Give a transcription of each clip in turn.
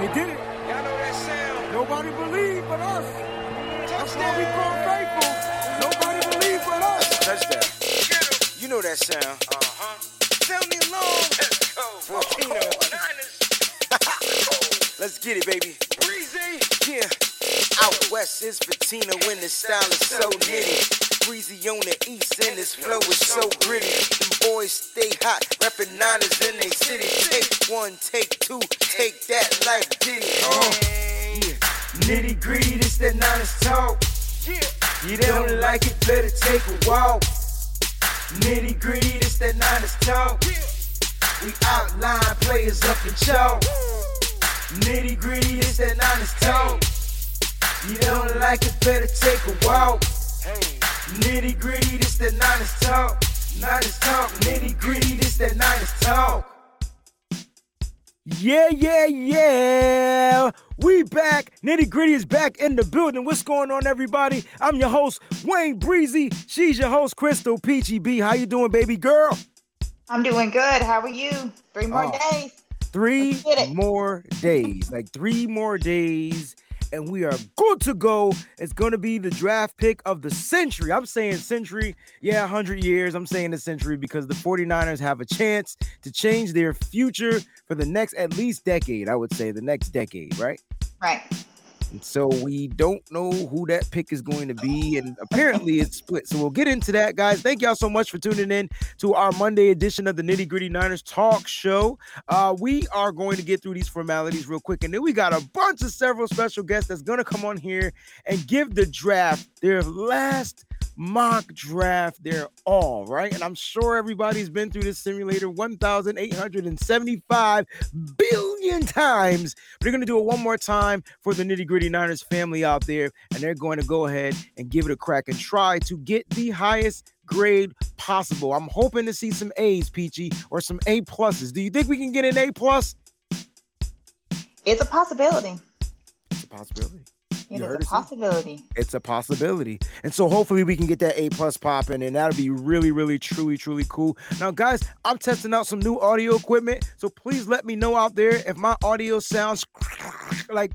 They did it. Y'all know that sound. Nobody believed but us. That's why we Touchdown. call faithful. Nobody believed but us. Touchdown. Get 'em. You know that sound. Uh-huh. Tell me long. Let's go. Fortino. Let's get it, baby. Breezy. Yeah. Out west is patina when the style is so nitty. Breezy on the east and his flow is so gritty. Them boys stay hot, reppin' niners in they city. Take one, take two, take that like Diddy. Uh, yeah. Nitty gritty, this that niners talk. You don't like it, better take a walk. Nitty gritty, this that niners talk. We outline players up in chalk. Nitty gritty, this that niners talk. You don't like it, better take a walk. Nitty gritty, this that niners talk. Niners talk. Nitty gritty, this that niners talk. Yeah, yeah, yeah. We back. Nitty gritty is back in the building. What's going on, everybody? I'm your host, Wayne Breezy. She's your host, Crystal Peachy B. How you doing, baby girl? I'm doing good. How are you? Three more Oh. days. Three Let's get it. more days. Like three more days. And we are good to go. It's going to be the draft pick of the century. I'm saying century. Yeah, 100 years. I'm saying the century because the 49ers have a chance to change their future for the next at least decade. I would say the next decade, right? Right. And so we don't know who that pick is going to be. And apparently it's split. So we'll get into that, guys. Thank y'all so much for tuning in to our Monday edition of the Nitty Gritty Niners Talk Show. Uh, we are going to get through these formalities real quick. And then we got a bunch of several special guests that's going to come on here and give the draft their last mock draft their all, right? And I'm sure everybody's been through this simulator 1,875 billion times. But they're going to do it one more time for the nitty gritty Niners family out there. And they're going to go ahead and give it a crack and try to get the highest grade possible. I'm hoping to see some A's, Peachy, or some A pluses. Do you think we can get an A plus? It's a possibility. It's a possibility. It You is a it, possibility. it's a possibility. And so hopefully we can get that A plus popping and that'll be really, really, truly, truly cool. Now, guys, I'm testing out some new audio equipment. So please let me know out there if my audio sounds like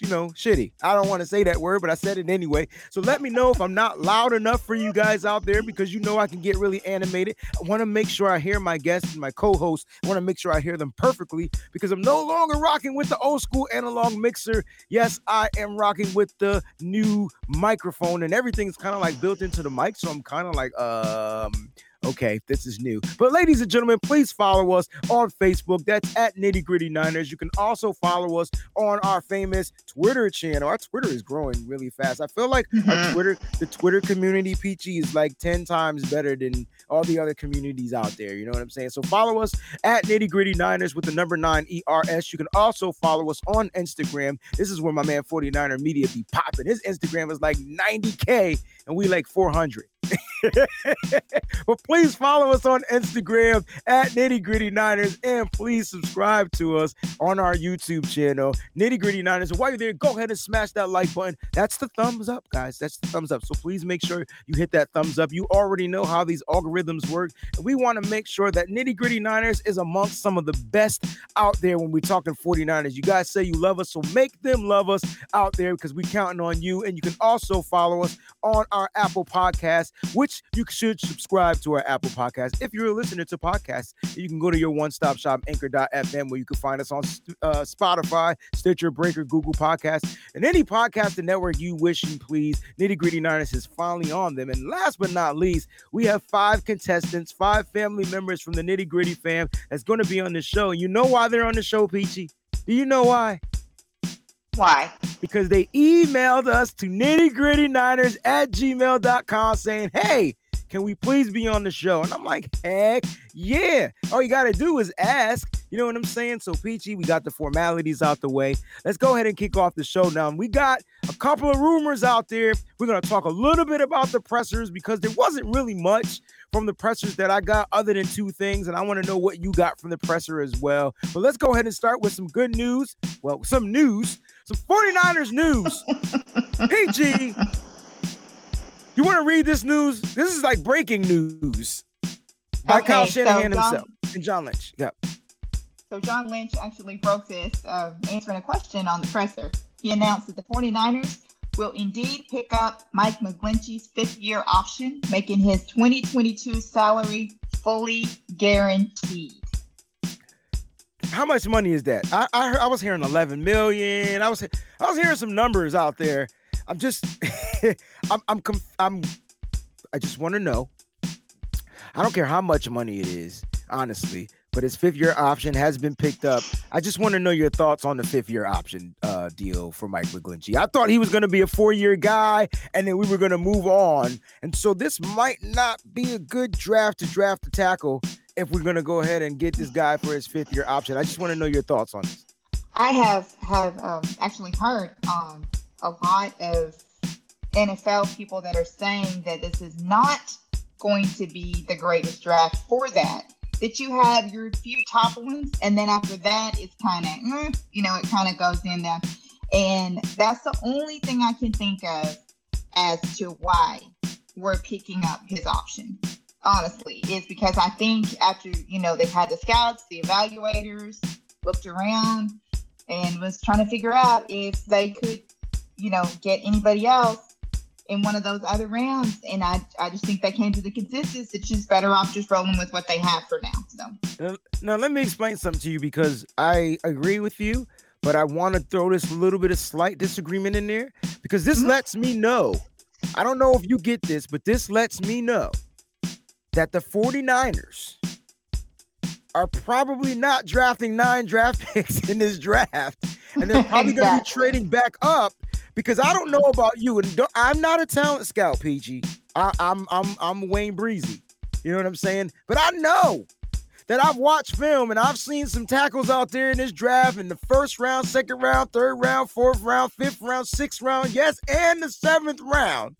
you know, shitty. I don't want to say that word, but I said it anyway. So let me know if I'm not loud enough for you guys out there because you know I can get really animated. I want to make sure I hear my guests and my co-hosts. I want to make sure I hear them perfectly because I'm no longer rocking with the old school analog mixer. Yes, I am rocking with the new microphone and everything's kind of like built into the mic. So I'm kind of like, um, okay, this is new. But ladies and gentlemen, please follow us on Facebook. That's at Nitty Gritty Niners. You can also follow us on our famous Twitter channel. Our Twitter is growing really fast. I feel like our Mhm. Twitter, the Twitter community, Peachy, is like 10 times better than all the other communities out there. You know what I'm saying? So follow us at Nitty Gritty Niners with the number nine ERS. You can also follow us on Instagram. This is where my man 49er Media be popping. His Instagram is like 90K and we like 400. but please follow us on Instagram at Nitty Gritty Niners and please subscribe to us on our YouTube channel, Nitty Gritty Niners. And while you're there, go ahead and smash that like button. That's the thumbs up, guys. That's the thumbs up. So please make sure you hit that thumbs up. You already know how these algorithms work. And we want to make sure that Nitty Gritty Niners is amongst some of the best out there when we're talking 49ers. You guys say you love us, so make them love us out there because we're counting on you. And you can also follow us on our Apple podcast, which you should subscribe to our Apple podcast. If you're listening to podcasts, you can go to your one stop shop, anchor.fm, where you can find us on uh, Spotify, Stitcher, Breaker, Google Podcasts, and any podcasting network you wish and please. Nitty Gritty Niners is finally on them. And last but not least, we have five contestants, five family members from the Nitty Gritty fam that's going to be on the show. And you know why they're on the show, Peachy? Do you know why? Why? because they emailed us to nittygrittyniners at gmail.com saying, hey, can we please be on the show? And I'm like, heck yeah. All you got to do is ask. You know what I'm saying? So, Peachy, we got the formalities out the way. Let's go ahead and kick off the show now. We got a couple of rumors out there. We're going to talk a little bit about the pressers because there wasn't really much from the pressers that I got other than two things. And I want to know what you got from the presser as well. But let's go ahead and start with some good news. Well, some news, some 49ers news. PG, you want to read this news? This is like breaking news by Kyle Okay, so Shanahan John- himself and John Lynch. Yeah. So John Lynch actually broke this uh, answering a question on the presser. He announced that the 49ers will indeed pick up Mike McGlinchey's fifth year option, making his 2022 salary fully guaranteed. How much money is that? I I, heard, I was hearing 11 million. I was I was hearing some numbers out there. I'm just I'm I'm conf- I'm I just want to know. I don't care how much money it is, honestly, but his fifth year option has been picked up. I just want to know your thoughts on the fifth year option uh, deal for Mike McGlinchey. I thought he was going to be a four year guy and then we were going to move on. And so this might not be a good draft to draft the tackle if we're going to go ahead and get this guy for his fifth year option. I just want to know your thoughts on this. I have have um, actually heard um, a lot of NFL people that are saying that this is not going to be the greatest draft for that that you have your few top ones, and then after that, it's kind of, mm, you know, it kind of goes in there. And that's the only thing I can think of as to why we're picking up his option. Honestly, is because I think after you know they've had the scouts, the evaluators looked around and was trying to figure out if they could, you know, get anybody else in one of those other rounds. And I, I just think they came to the consensus it's just better off just rolling with what they have for now. So now, now let me explain something to you because I agree with you, but I want to throw this little bit of slight disagreement in there because this mm-hmm. lets me know. I don't know if you get this, but this lets me know that the 49ers are probably not drafting nine draft picks in this draft. And they're probably exactly. going to be trading back up because I don't know about you, and I'm not a talent scout, PG. I, I'm I'm I'm Wayne Breezy. You know what I'm saying? But I know that I've watched film and I've seen some tackles out there in this draft in the first round, second round, third round, fourth round, fifth round, sixth round, yes, and the seventh round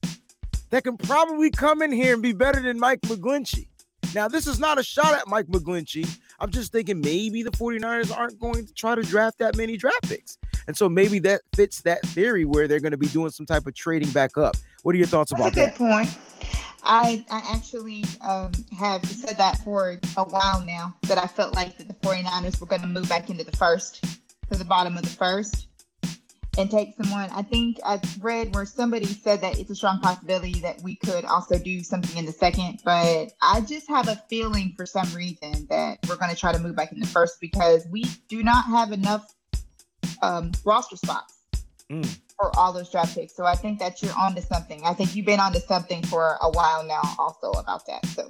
that can probably come in here and be better than Mike McGlinchey. Now, this is not a shot at Mike McGlinchey. I'm just thinking maybe the 49ers aren't going to try to draft that many draft picks. And so maybe that fits that theory where they're going to be doing some type of trading back up. What are your thoughts That's about that? Good point. I, I actually um, have said that for a while now that I felt like that the 49ers were going to move back into the first, to the bottom of the first and take someone. I think I read where somebody said that it's a strong possibility that we could also do something in the second, but I just have a feeling for some reason that we're going to try to move back in the first because we do not have enough um, roster spots mm. for all those draft picks. So I think that you're onto something. I think you've been onto something for a while now, also about that. So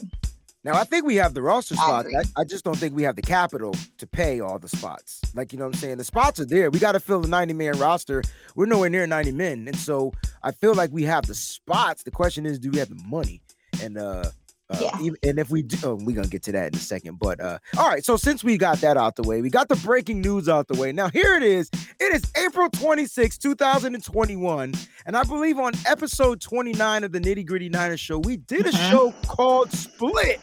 now I think we have the roster spots. I, I, just don't think we have the capital to pay all the spots. Like you know what I'm saying? The spots are there. We got to fill the 90 man roster. We're nowhere near 90 men, and so I feel like we have the spots. The question is, do we have the money? And uh, uh yeah. Even, and if we do, oh, we're gonna get to that in a second. But uh, all right. So since we got that out the way, we got the breaking news out the way. Now here it is. It is April 26, 2021, and I believe on episode 29 of the Nitty Gritty Niners show, we did a mm-hmm. show called Split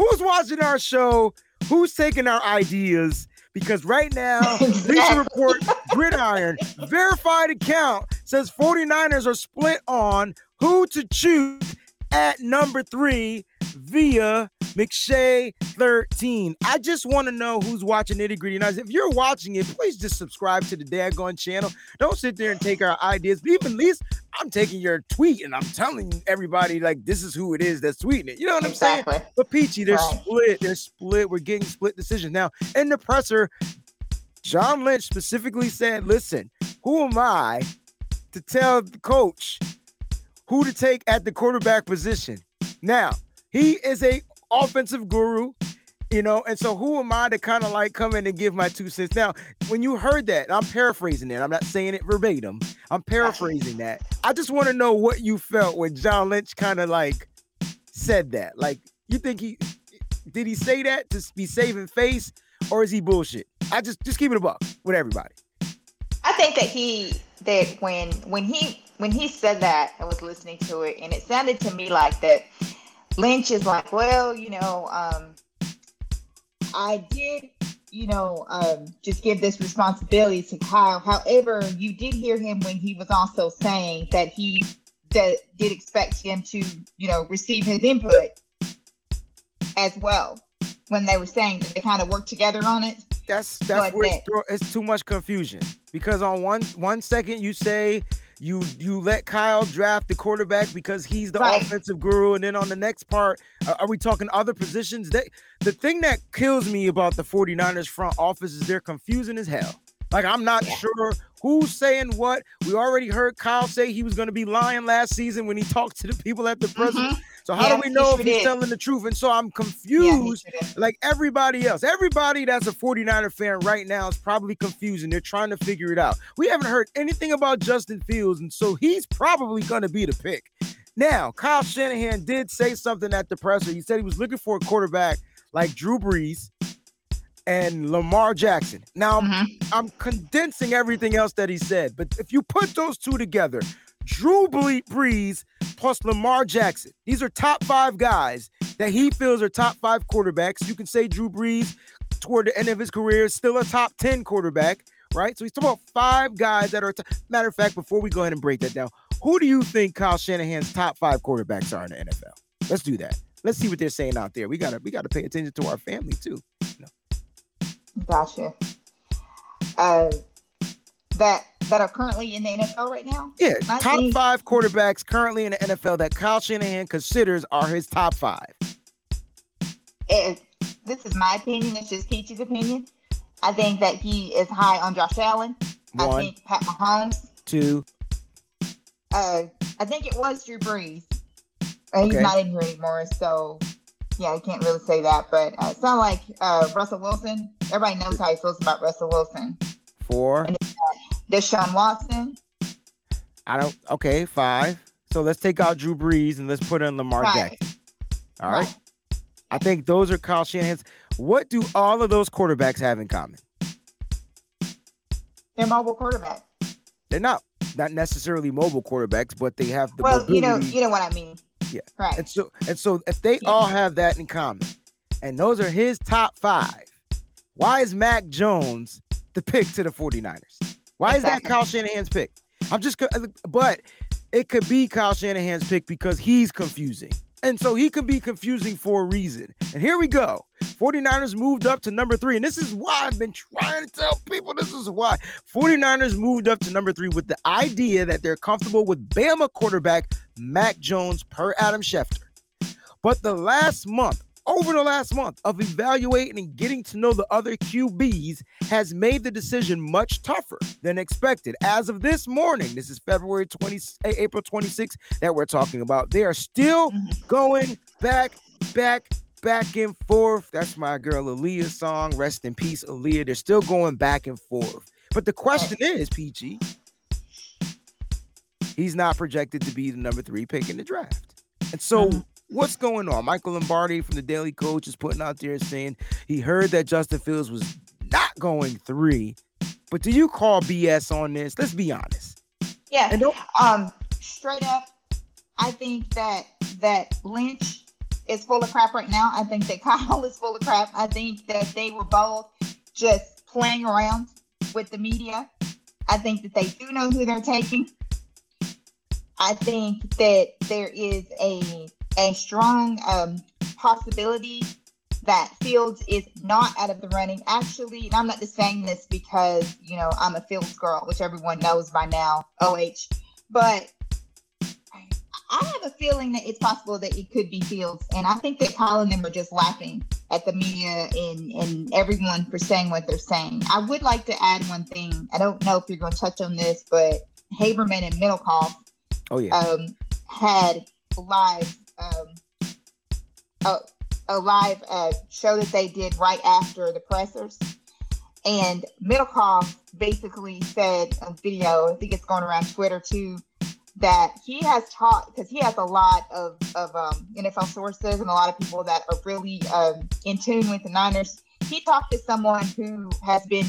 who's watching our show, who's taking our ideas. Because right now, Bleacher Report Gridiron verified account says 49ers are split on who to choose at number three via McShay 13. I just want to know who's watching Nitty Gritty Nights. If you're watching it, please just subscribe to the Daggone channel. Don't sit there and take our ideas. But even at least I'm taking your tweet and I'm telling everybody like this is who it is that's tweeting it. You know what I'm exactly. saying? But Peachy, they're right. split. They're split. We're getting split decisions. Now, in the presser, John Lynch specifically said, listen, who am I to tell the coach who to take at the quarterback position? Now, he is a offensive guru, you know, and so who am I to kind of like come in and give my two cents? Now, when you heard that, I'm paraphrasing it. I'm not saying it verbatim. I'm paraphrasing that. I just want to know what you felt when John Lynch kind of like said that. Like, you think he did he say that to be saving face, or is he bullshit? I just just keep it a buck with everybody. I think that he that when when he when he said that, I was listening to it, and it sounded to me like that Lynch is like, well, you know, um, I did, you know, um, just give this responsibility to Kyle. However, you did hear him when he was also saying that he that did expect him to, you know, receive his input as well. when they were saying that they kind of worked together on it. That's that's But where it's, that- it's too much confusion because on one one second you say you you let Kyle draft the quarterback because he's the Right. offensive guru, and then on the next part, are we talking other positions? They, the thing that kills me about the 49ers front office is they're confusing as hell. Like I'm not Yeah. sure who's saying what. We already heard Kyle say he was going to be lying last season when he talked to the people at the press. Mhm. So how Yeah, do we know if he's telling the truth? And so I'm confused have. like everybody else. Everybody that's a 49er fan right now is probably confused and they're trying to figure it out. We haven't heard anything about Justin Fields, and so he's probably going to be the pick. Now, Kyle Shanahan did say something at the presser. He said he was looking for a quarterback like Drew Brees and Lamar Jackson. Now, Mhm. I'm condensing everything else that he said, but if you put those two together, Drew Brees plus Lamar Jackson, these are top five guys that he feels are top five quarterbacks. You can say Drew Brees toward the end of his career is still a top 10 quarterback, right? So he's talking about five guys that are, t- matter of fact, before we go ahead and break that down, who do you think Kyle Shanahan's top five quarterbacks are in the NFL? Let's do that. Let's see what they're saying out there. We gotta we gotta pay attention to our family too. Gotcha. Uh, that that are currently in the NFL right now. Yeah, I top think- five quarterbacks currently in the NFL that Kyle Shanahan considers are his top five. It, this is my opinion. It's just Peachy's opinion. I think that he is high on Josh Allen. I One, think Pat Mahomes. two, Uh, I think it was Drew Brees. Uh, he's Okay. not in here anymore, so yeah, I can't really say that. But uh, it sounds like uh, Russell Wilson. Everybody knows how he feels about Russell Wilson. four. Deshaun Watson. I don't. Okay, five. So let's take out Drew Brees and let's put in Lamar Right. Jackson. All right. I think those are Kyle Shanahan's. What do all of those quarterbacks have in common? They're mobile quarterback. They're not not necessarily mobile quarterbacks, but they have the well, you know, you know what I mean. Yeah. Right. And so and so if they Yeah. all have that in common, and those are his top five, why is Mac Jones the pick to the 49ers? Why is that. Kyle Shanahan's pick? I'm just but it could be Kyle Shanahan's pick because he's confusing. And so he could be confusing for a reason. And here we go. 49ers moved up to number three. And this is why I've been trying to tell people this is why. 49ers moved up to number three with the idea that they're comfortable with Bama quarterback Mac Jones per Adam Schefter. But the last month, over the last month of evaluating and getting to know the other QBs has made the decision much tougher than expected. As of this morning, this is February 20, eh, April 26th that we're talking about. They are still Mhm. going back, back, back and forth. That's my girl Aaliyah's song. Rest in peace, Aaliyah. They're still going back and forth. But the question is, PG, he's not projected to be the number three pick in the draft. And so Mhm. What's going on? Michael Lombardi from the Daily Coach is putting out there saying he heard that Justin Fields was not going three. But do you call BS on this? Let's be honest. Yeah. And Um, straight up, I think that that Lynch is full of crap right now. I think that Kyle is full of crap. I think that they were both just playing around with the media. I think that they do know who they're taking. I think that there is a a strong um, possibility that Fields is not out of the running. Actually, and I'm not just saying this because you know I'm a Fields girl, which everyone knows by now. OH, but I have a feeling that it's possible that it could be Fields, and I think that Kyle and them are just laughing at the media and and everyone for saying what they're saying. I would like to add one thing. I don't know if you're going to touch on this, but Haberman and Middlekauff oh yeah. um, had live um, a, a live uh, show that they did right after the pressers, and Middlekauff basically said a video. I think it's going around Twitter too. That he has taught because he has a lot of, of um, NFL sources and a lot of people that are really um, in tune with the Niners. He talked to someone who has been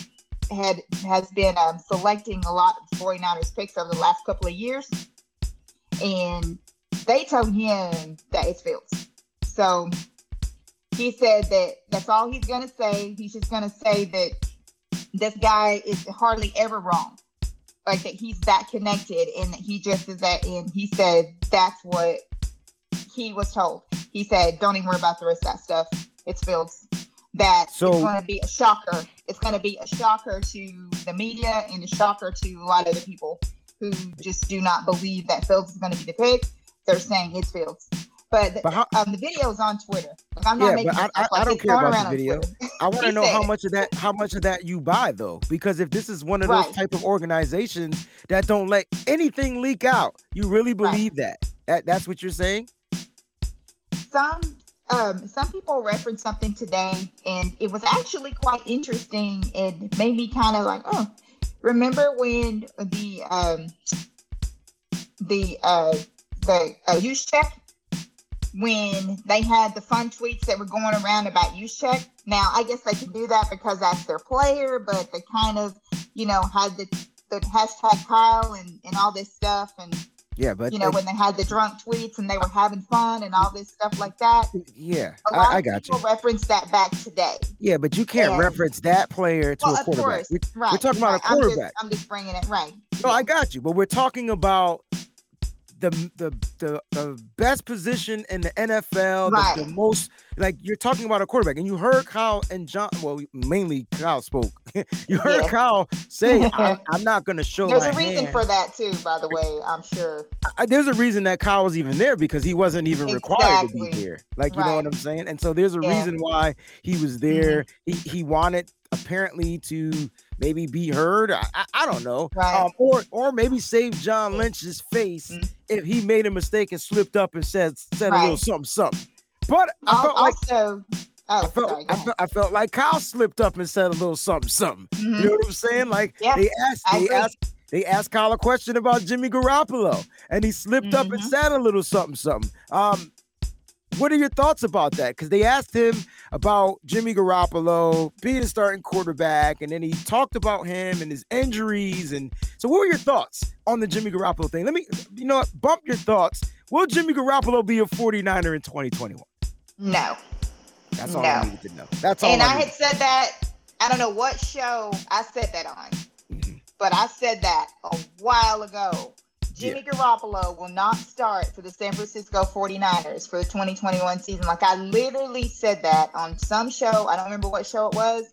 had has been um, selecting a lot of 49ers picks over the last couple of years and they told him that it's Fields. So he said that that's all he's gonna say. He's just gonna say that this guy is hardly ever wrong, like that he's that connected, and that he just is that. And he said that's what he was told. He said, "Don't even worry about the rest of that stuff. It's Fields." that So- it's going to be a shocker. It's going to be a shocker to the media and a shocker to a lot of the people who just do not believe that Fields is going to be the pick. They're saying it's Fields. But, the, But how- um, the video's on Twitter. Like, I'm not Yeah, making but I- I- I don't care about the video. I want to know how much of that how much of that you buy though, because if this is one of those Right. type of organizations that don't let anything leak out, you really Right. believe that? that that's what you're saying? some um, some people referenced something today, and it was actually quite interesting. It made me kind of like, oh, remember when the um, the uh, the uh, Juszczyk when they had the fun tweets that were going around about Juszczyk. Now, I guess they could do that because that's their player, but they kind of, you know, had the the hashtag Kyle and, and all this stuff and Yeah, but you know, when they had the drunk tweets and they were having fun and all this stuff like that. yeah, I, I got you. reference that back today. Yeah, but you can't and- reference that player to Well, a of quarterback. course, We- right? talking about a right. I'm just- quarterback. I'm just, bringing it right. No, I got you, but we're talking about the the the, the best position in the NFL, the, the most like you're talking about a quarterback, and you heard Kyle and John. Well, mainly Kyle spoke. you heard Yeah. Kyle say, I, "I'm not going to show There's a reason hand." for that too, by the way. I'm sure. I- there's a reason that Kyle was even there because he wasn't even required to be there. Like you know what I'm saying? And so there's a Yeah. Mm-hmm. reason why he was there. He he wanted apparently to maybe be heard. I, I, don't know. Right. Um, or or maybe save John Lynch's face Mhm. if he made a mistake and slipped up and said said a little something something. But I felt like oh, I felt, sorry. I felt I felt like Kyle slipped up and said a little something something. ahead. You know what I'm saying? Like Yeah, they asked they asked they asked Kyle a question about Jimmy Garoppolo, and he slipped up and Mhm. said a little something something. Um, what are your thoughts about that? Because they asked him about Jimmy Garoppolo being a starting quarterback, and then he talked about him and his injuries. And so, what were your thoughts on the Jimmy Garoppolo thing? Let me, you know, what, bump your thoughts. Will Jimmy Garoppolo be a 49er in 2021? No. That's all I needed to know. That's all And I, I had said that. I don't know what show I said that on, Mhm. but I said that a while ago. Jimmy Garoppolo will not start for the San Francisco 49ers for the 2021 season. Like I literally said that on some show. I don't remember what show it was,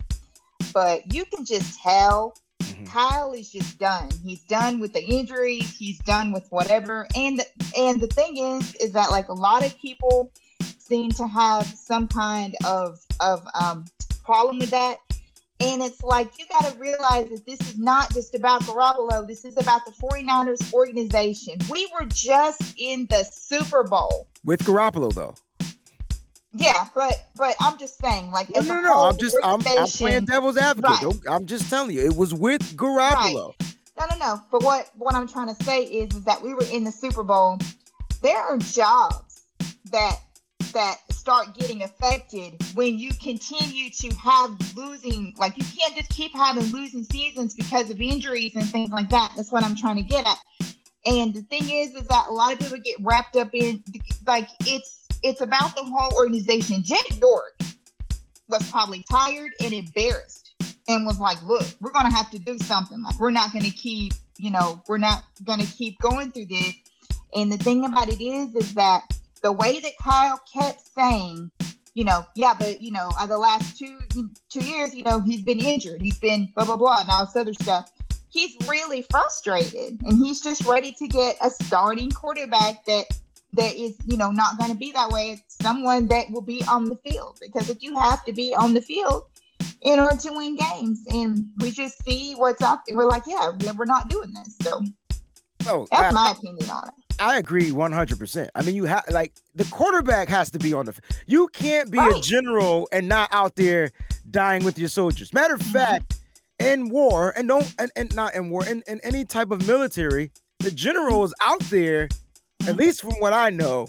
but you can just tell Mhm. Kyle is just done. He's done with the injuries. He's done with whatever. And and the thing is, is that like a lot of people seem to have some kind of of um, problem with that. And it's like you got to realize that this is not just about Garoppolo. This is about the 49ers organization. We were just in the Super Bowl. with Garoppolo though. Yeah, but but I'm just saying, like, No, no, no. I'm just I'm, I'm playing devil's advocate. Right. I'm just telling you, it was with Garoppolo. No, no, no. But what what I'm trying to say is, is that we were in the Super Bowl. There are jobs that that start getting affected when you continue to have losing. Like you can't just keep having losing seasons because of injuries and things like that. That's what I'm trying to get at. And the thing is, is that a lot of people get wrapped up in like it's it's about the whole organization. Jed York was probably tired and embarrassed and was like, look, we're gonna have to do something. Like we're not gonna keep, you know, we're not gonna keep going through this. And the thing about it is, is that the way that Kyle kept saying, you know, yeah, but you know, uh, the last two two years, you know, he's been injured, he's been blah blah blah, and all this other stuff. He's really frustrated, and he's just ready to get a starting quarterback that that is, you know, not going to be that way. It's someone that will be on the field because if you have to be on the field in order to win games, and we just see what's out there, we're like, yeah, we- we're not doing this. So No, that's I, my opinion on it. I agree 100%. I mean, you have like the quarterback has to be on the. f- You can't be a general and not out there dying with your soldiers. Matter of Mhm. fact, in war and don't and, and not in war in, in any type of military, the general is out there. At least from what I know,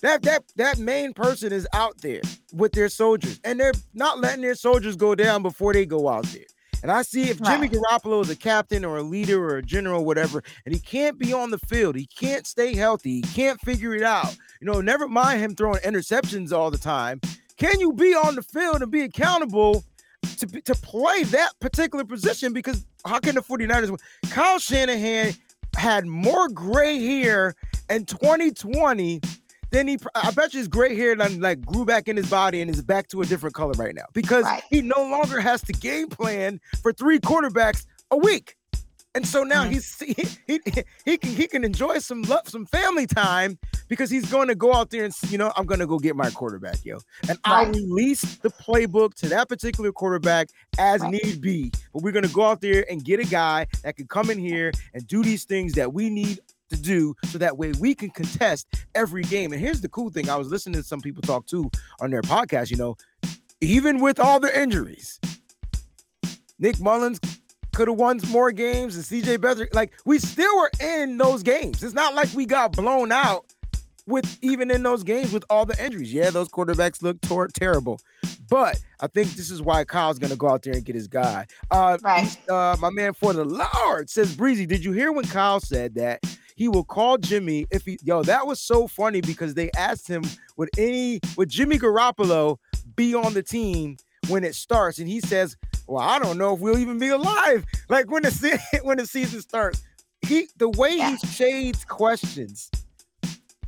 that that that main person is out there with their soldiers, and they're not letting their soldiers go down before they go out there. And I see if Jimmy. Garoppolo is a captain or a leader or a general, whatever, and he can't be on the field, he can't stay healthy, he can't figure it out. You know, never mind him throwing interceptions all the time. Can you be on the field and be accountable to, to play that particular position? Because how can the 49ers win? Kyle Shanahan had more gray hair in 2020 then he, I bet you his gray hair done like grew back in his body and is back to a different color right now because Right. he no longer has to game plan for three quarterbacks a week. And so now Mhm. he's he, he he can he can enjoy some love, some family time because he's going to go out there and you know I'm going to go get my quarterback, yo, and I'll release the playbook to that particular quarterback as Right. need be. But we're going to go out there and get a guy that can come in here and do these things that we need to do so that way we can contest every game. And here's the cool thing: I was listening to some people talk too on their podcast. You know, even with all the injuries, Nick Mullens could have won more games and CJ Beathard. Like we still were in those games. It's not like we got blown out with even in those games with all the injuries. Yeah, those quarterbacks look tor- terrible. But I think this is why Kyle's gonna go out there and get his guy. Uh, Right. uh, my man for the Lord says, Breezy, did you hear when Kyle said that he will call Jimmy if he yo, that was so funny because they asked him would any would Jimmy Garoppolo be on the team when it starts? And he says, Well, I don't know if we'll even be alive. Like when the se- when the season starts. He the way he shades questions,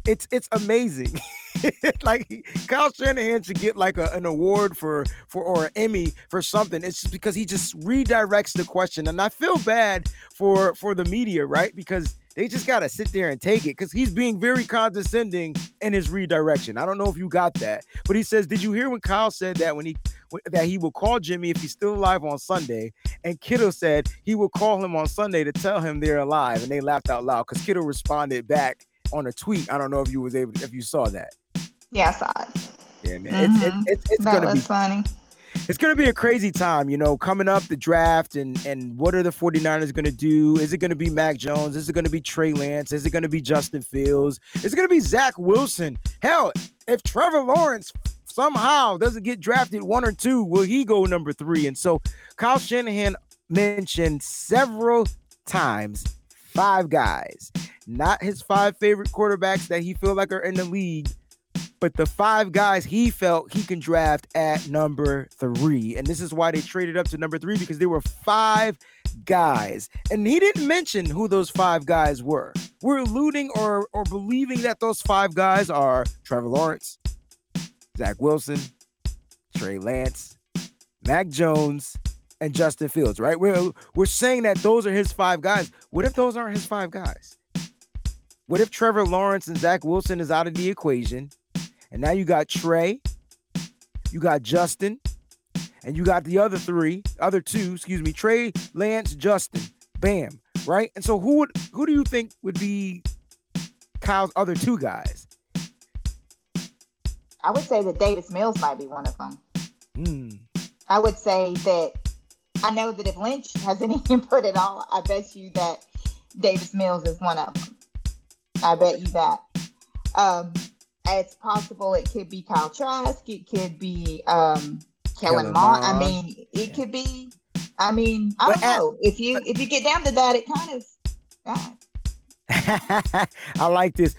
it's it's amazing. like Kyle Shanahan should get like a, an award for for or an Emmy for something. It's just because he just redirects the question, and I feel bad for for the media, right? Because they just gotta sit there and take it because he's being very condescending in his redirection. I don't know if you got that, but he says, "Did you hear when Kyle said that when he that he will call Jimmy if he's still alive on Sunday?" And Kittle said he will call him on Sunday to tell him they're alive, and they laughed out loud because Kittle responded back on a tweet. I don't know if you was able if you saw that. Yeah, I saw it. Yeah, man. It's, Mhm. it's, it's, it's that gonna be funny. It's gonna be a crazy time, you know, coming up the draft and and what are the 49ers gonna do? Is it gonna be Mac Jones? Is it gonna be Trey Lance? Is it gonna be Justin Fields? Is it gonna be Zach Wilson? Hell, if Trevor Lawrence somehow doesn't get drafted one or two, will he go number three? And so Kyle Shanahan mentioned several times five guys, not his five favorite quarterbacks that he feel like are in the league, but the five guys he felt he can draft at number three. And this is why they traded up to number three because there were five guys. And he didn't mention who those five guys were. We're alluding or, or believing that those five guys are Trevor Lawrence, Zach Wilson, Trey Lance, Mac Jones, and Justin Fields, right? We're, we're saying that those are his five guys. What if those aren't his five guys? What if Trevor Lawrence and Zach Wilson is out of the equation? And now you got Trey, you got Justin, and you got the other three, other two, excuse me, Trey, Lance, Justin. Bam. Right? And so who would who do you think would be Kyle's other two guys? I would say that Davis Mills might be one of them. Hmm. I would say that I know that if Lynch has any input at all, I bet you that Davis Mills is one of them. I bet you that. Um, it's possible it could be Kyle Trask. It could be um, Kellen Mond. I mean, it could be. I mean, I don't at- know. If you if you get down to that, it kind of. yeah. I like this.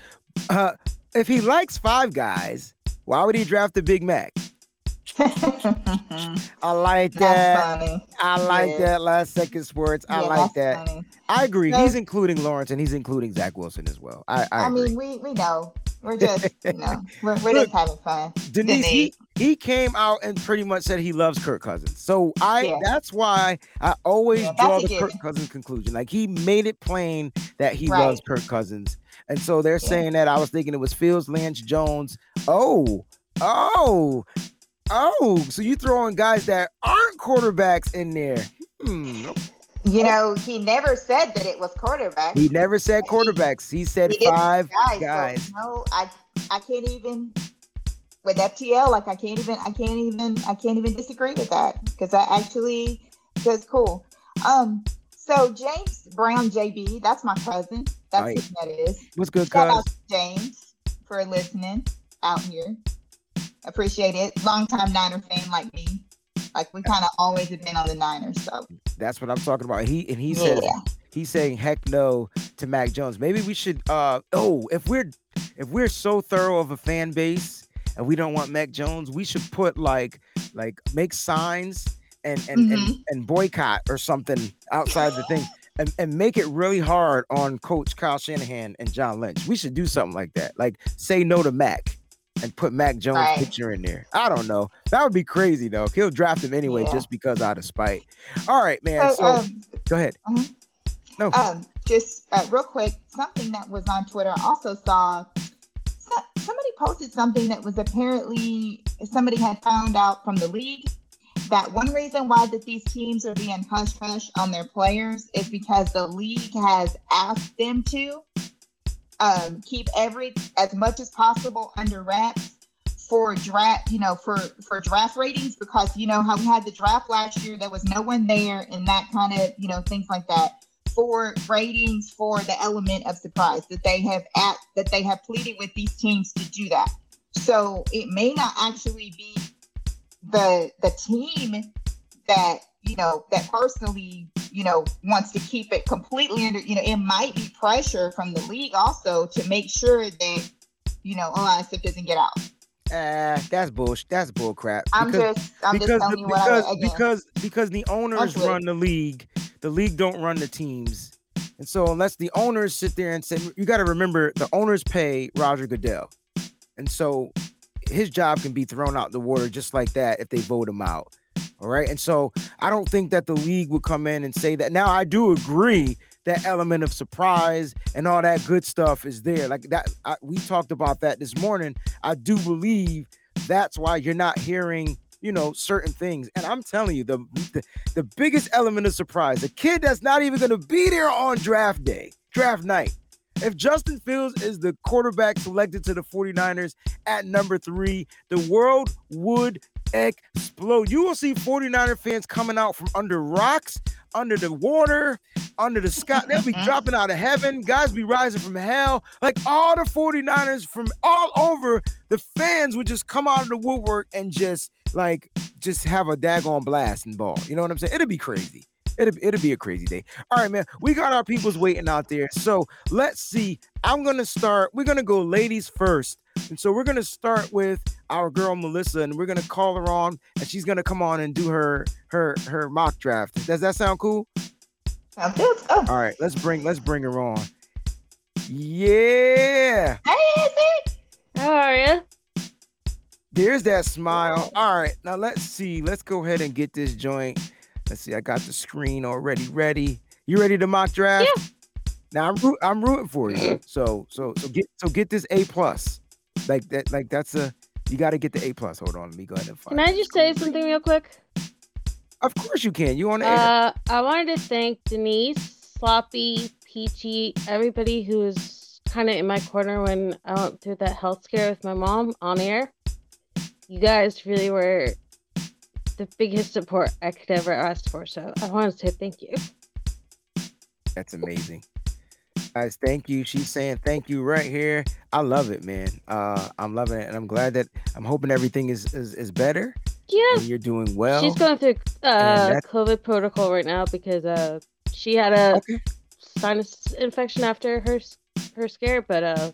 Uh, if he likes five guys, why would he draft the Big Mac? I like that. funny. I like Yeah. that last second sports. I Yeah, like that. funny. I agree. So- he's including Lawrence and he's including Zach Wilson as well. I, I, I, mean, we we know. We're just you know we're, we're Look, just having fun. Denise, he, Denise. he came out and pretty much said he loves Kirk Cousins. So I Yeah. that's why I always Yeah, draw the Kirk. Cousins conclusion. Like he made it plain that he Right. loves Kirk Cousins. And so they're Yeah. saying that I was thinking it was Fields, Lance, Jones. Oh, oh, oh. So you throwing guys that aren't quarterbacks in there. Hmm. You know, he never said that it was quarterbacks. He never said quarterbacks. He said He five guys. guys. So, no, I I can't even with FTL. Like I can't even I can't even I can't even disagree with that because I actually that's cool. Um. So James Brown, JB, that's my cousin. That's Right. who that is. What's good, Shout cuz? out to James for listening out here. Appreciate it. Long time Niner fan like me. Like we kind of always have been on the Niners. So That's what I'm talking about. He and he says yeah. he's saying heck no to Mac Jones. Maybe we should uh oh if we're if we're so thorough of a fan base and we don't want Mac Jones, we should put like like make signs and and and, Mhm. and boycott or something outside the thing. and, and make it really hard on Coach Kyle Shanahan and John Lynch. We should do something like that. Like say no to Mac and put Mac Jones' Right. picture in there. I don't know. That would be crazy though. He'll draft him anyway Yeah. just because out of spite. All right, man. So, So um, go ahead. Mhm. No. Um, just uh, real quick, something that was on Twitter. I also saw somebody posted something that was apparently somebody had found out from the league that one reason why that these teams are being hush hush on their players is because the league has asked them to um, keep every as much as possible under wraps for draft, you know, for for draft ratings because you know how we had the draft last year, there was no one there, and that kind of you know things like that for ratings for the element of surprise that they have at that they have pleaded with these teams to do that. So it may not actually be the the team that you know that personally you know wants to keep it completely under you know it might be pressure from the league also to make sure that you know a lot of stuff doesn't get out. Uh, that's bullshit. That's bull crap. I'm just I'm just because telling the, you what because I again. because because the owners run the league, the league don't run the teams, and so unless the owners sit there and say, you got to remember the owners pay Roger Goodell, and so his job can be thrown out the water just like that if they vote him out. All right, and so I don't think that the league would come in and say that. Now I do agree that element of surprise and all that good stuff is there. Like that, I, we talked about that this morning. I do believe that's why you're not hearing you know certain things and i'm telling you the, the the biggest element of surprise a kid that's not even going to be there on draft day draft night if justin fields is the quarterback selected to the 49ers at number three the world would explode you will see 49er fans coming out from under rocks under the water under the sky they'll be mm-hmm. dropping out of heaven guys be rising from hell like all the 49ers from all over the fans would just come out of the woodwork and just like just have a daggone blast and ball. You know what I'm saying? It'll be crazy. It'll, it'll be a crazy day. All right, man. We got our peoples waiting out there. So let's see. I'm gonna start. We're gonna go ladies first. And so we're gonna start with our girl Melissa, and we're gonna call her on, and she's gonna come on and do her her her mock draft. Does that sound cool? Sounds good. Oh, All right, let's bring let's bring her on. Yeah. hey. How are you? There's that smile. All right, now let's see. Let's go ahead and get this joint. Let's see. I got the screen already ready. You ready to mock draft? Yeah. Now I'm I'm rooting for you. So so so get so get this A plus. Like that like that's a you got to get the A plus. Hold on, let me go ahead and find. Can I just say something real quick? Of course you can. You on the air? Uh, I wanted to thank Denise, Sloppy, Peachy, everybody who was kind of in my corner when I went through that health scare with my mom on air. You guys really were the biggest support I could ever ask for. So I want to say thank you. That's amazing. Guys, thank you. She's saying thank you right here. I love it, man. Uh, I'm loving it, and I'm glad that I'm hoping everything is is, is better Yeah, and you're doing well. she's going through uh COVID protocol right now because uh she had a Okay. sinus infection after her her scare, but uh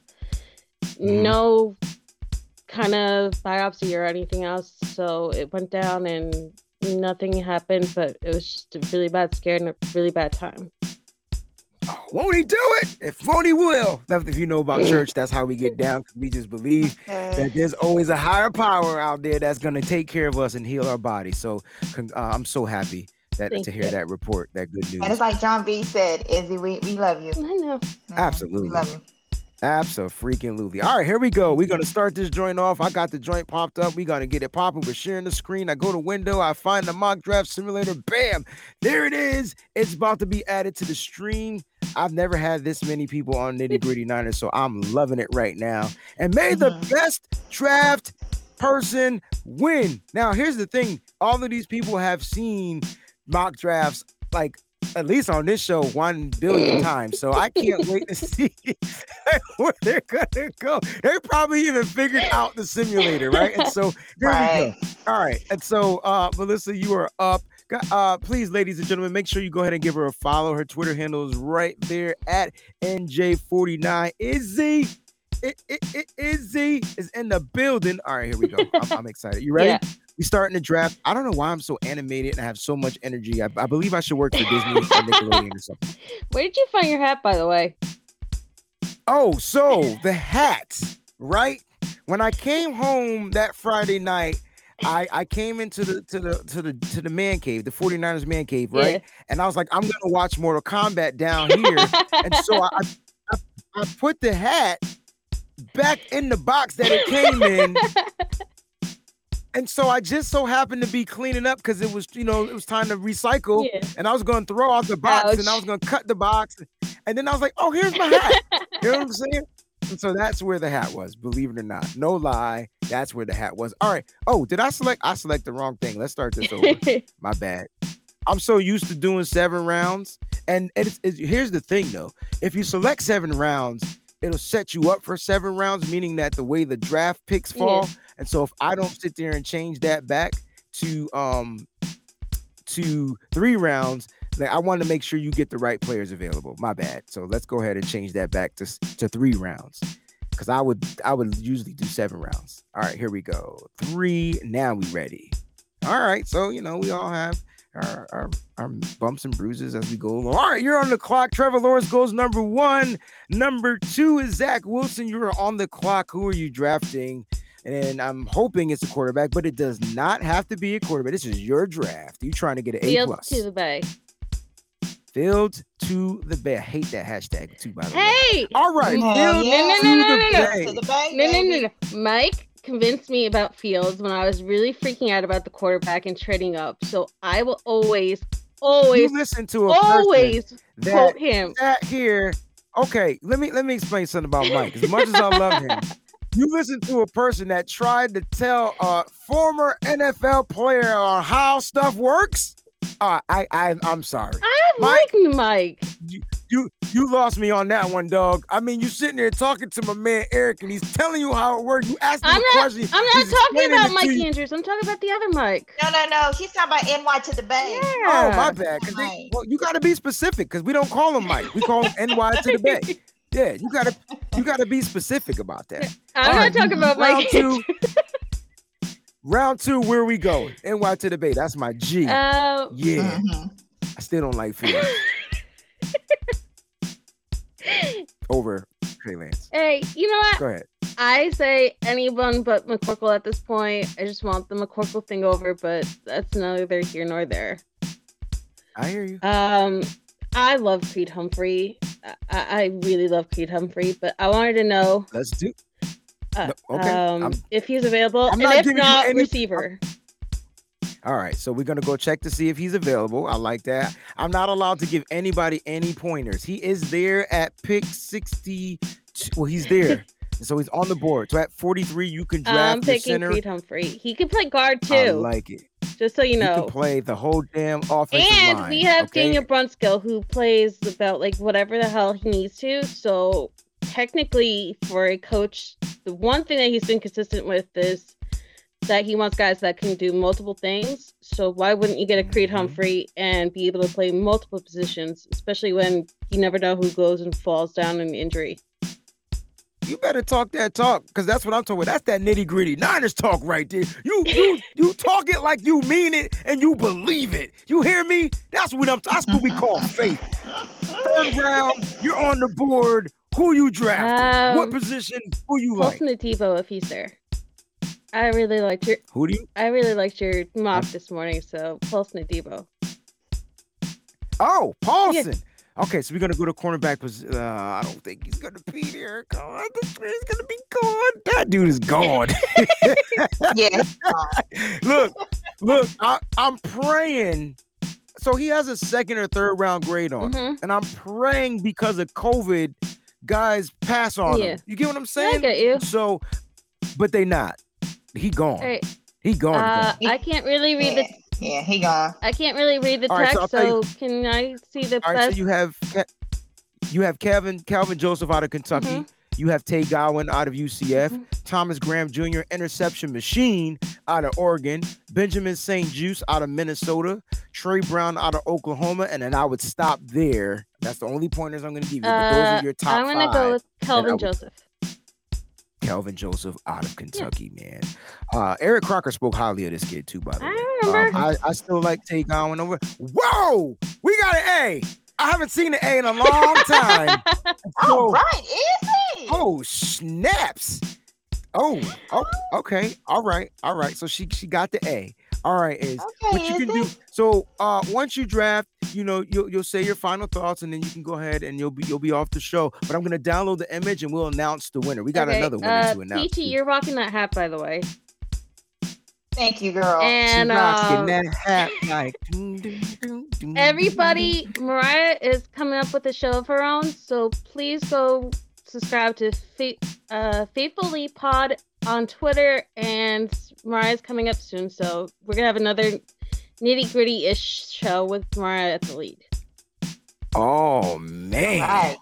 Mhm. no kind of biopsy or anything else. So it went down and nothing happened, but it was just a really bad scare and a really bad time. Won't he do it? If won't he will. That's if you know about church, that's how we get down. 'cause We just believe that there's always a higher power out there that's gonna take care of us and heal our body. So uh, I'm so happy that Thank to hear you. that report, that good news. and it's like John B said, Izzy, we, we love you. I know. Mhm, Absolutely. We love you. Absolutely. All right, here we go. We're gonna start this joint off. I got the joint popped up. We're gonna get it popping. We're sharing the screen. I go to window. I find the mock draft simulator. Bam! There it is. It's about to be added to the stream. I've never had this many people on nitty gritty Niners, so I'm loving it right now. And may the Mhm. best draft person win. Now, here's the thing: all of these people have seen mock drafts like at least on this show one billion times. So I can't wait to see where they're gonna go. They probably even figured out the simulator, right? And so there we go. All right. And so uh Melissa, you are up. Uh, please, ladies and gentlemen, make sure you go ahead and give her a follow. Her Twitter handle is right there at NJ49. Izzy, it, it, it, Izzy is in the building. All right, here we go. I'm, I'm excited. You ready? Yeah. We starting the draft. I don't know why I'm so animated and I have so much energy. I, I believe I should work for Disney or Nickelodeon or something. Where did you find your hat, by the way? Oh, so the hat, right? When I came home that Friday night, I, I came into the to the to the to the man cave, the 49ers man cave, right? Yeah. And I was like, I'm gonna watch Mortal Kombat down here. and so I, I I put the hat back in the box that it came in. And so I just so happened to be cleaning up because it was, you know, it was time to recycle. Yeah. And I was going to throw out the box and I was going to cut the box. And then I was like, oh, here's my hat. You know what I'm saying? So that's where the hat was, believe it or not. No lie. That's where the hat was. All right. Oh, did I select? I select the wrong thing. Let's start this over. My bad. I'm so used to doing seven rounds. And it's, it's, here's the thing though. If you select seven rounds, it'll set you up for seven rounds, meaning that the way the draft picks Yeah. fall. And so if I don't sit there and change that back to um to three rounds, like I want to make sure you get the right players available. My bad. So let's go ahead and change that back to to three rounds. Cause I would I would usually do seven rounds. All right, here we go. Three. Now we ready. All right. So you know we all have our, our our bumps and bruises as we go along. All right, you're on the clock. Trevor Lawrence goes number one. Number two is Zach Wilson. You're on the clock. Who are you drafting? And I'm hoping it's a quarterback, but it does not have to be a quarterback. This is your draft. You trying to get an A plus. to the bay. Fields to the bay. I hate that hashtag too. By the way. Hey! All right. Hell Fields yeah. No, no, to no, no, the no, no. bay. To the bank, No, no, no, no. Mike convinced me about Fields when I was really freaking out about the quarterback and trading up. So I will always, You always, listen to a person always that quote him. sat here. Okay, let me let me explain something about Mike. As much as I love him, you listen to a person that tried to tell a former NFL player on how stuff works. Uh, I I I'm sorry. I Mike- like Mike. You you lost me on that one, dog. I mean, you sitting there talking to my man Eric, and he's telling you how it works. You asked him I'm a not. question. I'm not talking about Mike you. Andrews. I'm talking about the other Mike. No, no, no. He's talking about NY to the Bay. Oh, my Yeah. bad. 'cause they- well, you got to be specific because we don't call him Mike. We call him NY to the Bay. Yeah, you gotta you gotta be specific about that. I'm All not right, talking about Mike. two. Round two, where we going? NY to the Bay. That's my G. Uh, yeah, Mhm. I still don't like Fields over Trey Lance. hey, you know what? Go ahead. I say anyone but McCorkle at this point. I just want the McCorkle thing over, but that's neither here nor there. I hear you. Um, I love Creed Humphrey. I, I really love Creed Humphrey, but I wanted to know Let's do. Uh, okay, um, if he's available, I'm and if giving not, any- receiver. All right, so we're gonna go check to see if he's available. I like that. I'm not allowed to give anybody any pointers. He is there at pick 60. Well, he's there. so he's on the board. So at 43, you can draft I'm picking center. Creed Humphrey. He can play guard too. I like it. just so you He know. can play the whole damn offensive And line. we have okay? Daniel Brunskill who plays about like whatever the hell he needs to. So technically, for a coach, the one thing that he's been consistent with is that he wants guys that can do multiple things. So why wouldn't you get a Creed Mhm. Humphrey and be able to play multiple positions, especially when you never know who goes and falls down in injury? You better talk that talk, because that's what I'm talking about. That's that nitty gritty Niners talk right there. You you you talk it like you mean it and you believe it. You hear me? That's what I'm. That's what we call faith. Third round, you're on the board. Who you draft? what Um, position? Who you like? Paulson Adebo if he's there. I really liked your Who do you? I really liked your mock this morning, so Paulson Adebo. Oh, Paulson. Okay, so we're gonna go to cornerback. pos- Uh, I don't think he's gonna be there. God, he's gonna be gone. That dude is gone. Yeah. look, look, I, I'm praying. So he has a second or third round grade on, him, Mhm. and I'm praying because of COVID, guys pass on Yeah. him. You get what I'm Yeah, I saying? get you. So, but they not. He gone. Hey, He gone. uh. I can't really read yeah. the yeah, he gone. I can't really read the All right, text, so I'll so, can I see the All right, best? so you have you have Kevin Calvin Joseph out of Kentucky. Mhm. You have Tay Gowan out of UCF. Thomas Graham Jr. interception machine out of Oregon. Benjamin St-Juste out of Minnesota. Tre Brown out of Oklahoma. And then I would stop there. That's the only pointers I'm going to give you. But those Uh, are your top I'm gonna five. go with Kelvin would- Joseph. Kelvin Joseph out of Kentucky, man. Uh, Eric Crocker spoke highly of this kid too, by the way. I Um, remember. I, I still like Tay Godwin over. Whoa, we got an A. I haven't seen an A in a long time. All So- right, is he? Oh snaps! Oh, oh, okay, all right, all right. So she she got the A. All right, is Okay, what you can do. So uh, once you draft, you know you'll you'll say your final thoughts, and then you can go ahead and you'll be you'll be off the show. But I'm gonna download the image and we'll announce the winner. We got Okay, another winner uh, to announce. Peachy, you're rocking that hat, by the way. Thank you, girl. And rocking um, like everybody, Mariah is coming up with a show of her own, so please go subscribe to Fa- uh, Faithfully Pod on Twitter, and Mariah's coming up soon, so we're gonna have another nitty gritty ish show with Mariah at the lead. Oh man. Right.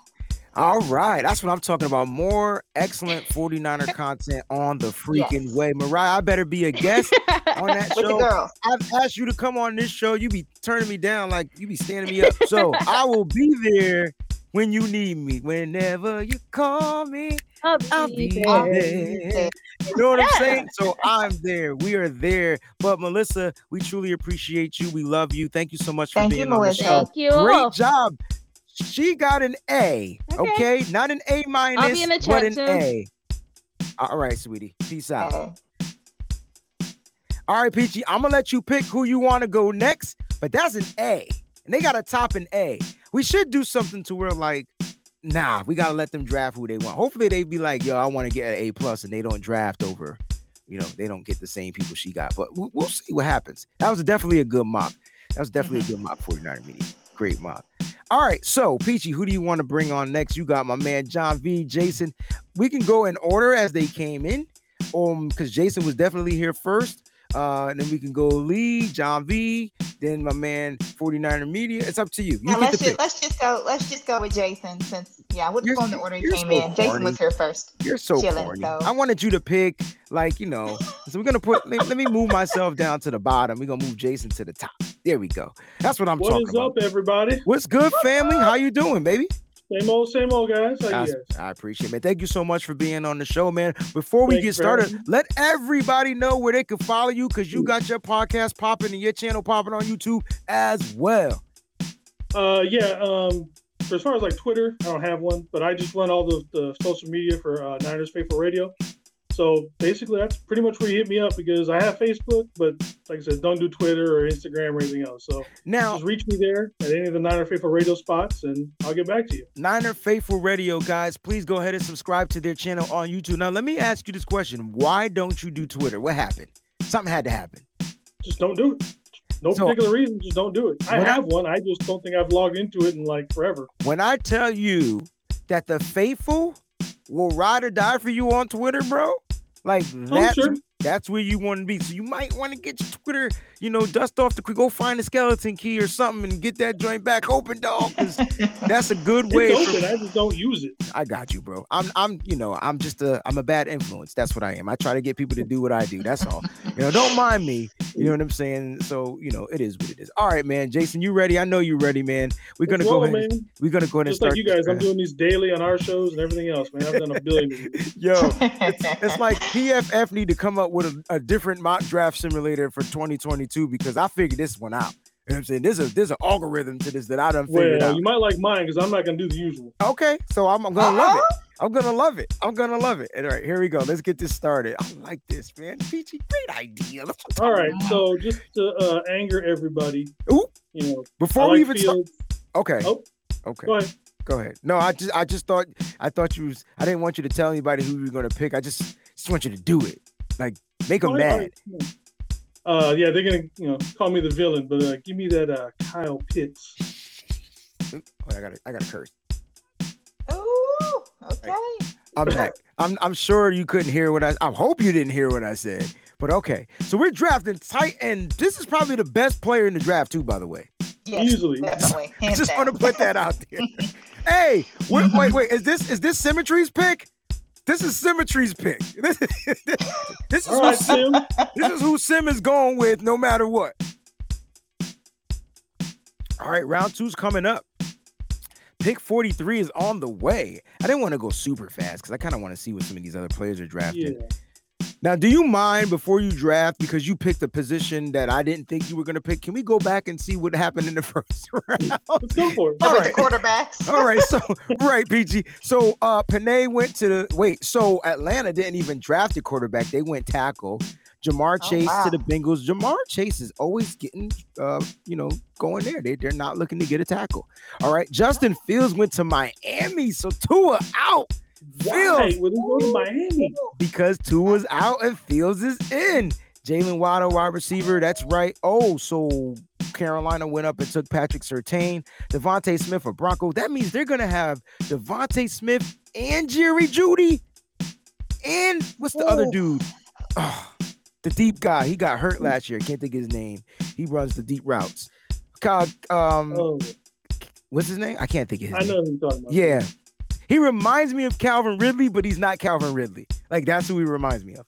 All right, that's what I'm talking about. More excellent 49er content on the freaking Yes. way. Mariah, I better be a guest on that show. I've asked you to come on this show. You be turning me down like you be standing me up. So I will be there when you need me. Whenever you call me, I'll I'll be be there. there. You know what I'm saying? So I'm there. We are there. But Melissa, we truly appreciate you. We love you. Thank you so much for Thank being you, on the Melissa. show. Thank you. Great job. She got an A. Okay. Okay, not an A minus, but an soon. A. All right, sweetie. Peace out. Okay. All right, Peachy, I'm gonna let you pick who you want to go next, but that's an A, and they got a top an A. We should do something to where like, nah, we gotta let them draft who they want. Hopefully, they be like, yo, I want to get an A plus, and they don't draft over, you know, they don't get the same people she got. But we'll, we'll see what happens. That was definitely a good mock. That was definitely a good mock 49 meeting. Great mock. All right, so Peachy, who do you want to bring on next? You got my man John V, Jason. We can go in order as they came in, um, because Jason was definitely here first. Uh, and then we can go Lee, John V, then my man 49er Media. It's up to you. You Now, get let's just pick. let's just go let's just go with Jason since yeah, we'll You're- just go the order he you're came so in. Jason was here first. You're so chilling, corny. so- I wanted you to pick, like, you know. So we're gonna put let, let me move myself down to the bottom. We're gonna move Jason to the top. There we go. That's what I'm What talking about. What is up, everybody? What's good, family? How you doing, baby? Same old, same old, guys. You That's- I appreciate it, man. Thank you so much for being on the show, man. Before we Thank get started, let everybody know where they can follow you because you got your podcast popping and your channel popping on YouTube as well. Uh, yeah. Um, for as far as like Twitter, I don't have one, but I just run all the, the social media for uh, Niners Faithful Radio. So basically, that's pretty much where you hit me up because I have Facebook, but like I said, don't do Twitter or Instagram or anything else. So Now, just reach me there at any of the Niner Faithful Radio spots, and I'll get back to you. Niner Faithful Radio, guys, please go ahead and subscribe to their channel on YouTube. Now, let me ask you this question Why don't you do Twitter? What happened? Something had to happen. Just don't do it. No So- particular reason, just don't do it. I When I- have one. I just don't think I've logged into it in like forever. When I tell you that the faithful will ride or die for you on Twitter, bro, like mm-hmm. that's, sure. that's where you want to be. So you might want to get your Twitter, you know, dust off the go find a skeleton key or something and get that joint back open, dog. 'cause that's a good way. It's for- open. I just don't use it. I got you, bro. I'm I'm you know, I'm just a I'm a bad influence. That's what I am. I try to get people to do what I do. That's all. You know, don't mind me. You know what I'm saying? So, you know, it is what it is. All right, man. Jason, you ready? I know you're ready, man. We're gonna go Well, ahead. man. We're gonna go ahead and Just start. like you this guys, I'm doing these daily on our shows and everything else, man. I've done a billion. Yo, it's, it's like PFF need to come up with a, a different mock draft simulator for 2022 because I figured this one out. You know what I'm saying? There's a there's an algorithm to this that I done figured Well, out. you might like mine because I'm not gonna do the usual. Okay, so I'm, I'm gonna love it. I'm gonna love it. I'm gonna love it. All right, here we go. Let's get this started. I like this, man. Peachy, great idea. Let's All right, so just to uh, anger everybody, Ooh. you know, I Before we like even start, okay, Oh. okay, Go ahead. go ahead. No, I just I just thought I thought you was I didn't want you to tell anybody who you were gonna pick. I just just want you to do it. Like make them All right, all mad. right. Uh, yeah, they're gonna, you know, call me the villain, but uh, give me that uh, Kyle Pitts. Oop, Oh, I got to I got to curse. Ooh, okay. I'm back. I'm I'm sure you couldn't hear what I. I hope you didn't hear what I said. But okay, so we're drafting tight, and this is probably the best player in the draft too. By the way, Yes, Easily. definitely. I Hands just want to put that out there. hey, wait, wait, wait. Is this is this Symmetry's pick? This is Symmetry's pick. This, this is who, right, Sim- this is who Sim is going with, no matter what. All right, round two's coming up. pick 43 is on the way. I didn't want to go super fast because I kind of want to see what some of these other players are drafting. Yeah. Now, do you mind before you draft because you picked a position that I didn't think you were going to pick? Can we go back and see what happened in the first round? Let's go for it. All With right. the quarterbacks. All right, so right, PG. So uh Penei went to the wait, so Atlanta didn't even draft a quarterback, they went tackle. Ja'Marr Oh, Chase wow. to the Bengals. Ja'Marr Chase is always getting uh, you know, going there. They they're not looking to get a tackle. All right. Justin Fields went to Miami. So Tua out Why Fields. would he go to Miami? because Tua's out and Fields is in. Jaylen Waddle, wide receiver. That's right. Oh, so Carolina went up and took Patrick Surtain, DeVonta Smith of Bronco. That means they're gonna have DeVonta Smith and Jerry Jeudy. And what's the other Oh. dude? Oh, the deep guy. He got hurt last year. Can't think of his name. He runs the deep routes. Kyle, um, Oh, what's his name? I can't think of his I name. know who you're talking about. Yeah. He reminds me of Calvin Ridley, but he's not Calvin Ridley. Like that's who he reminds me of.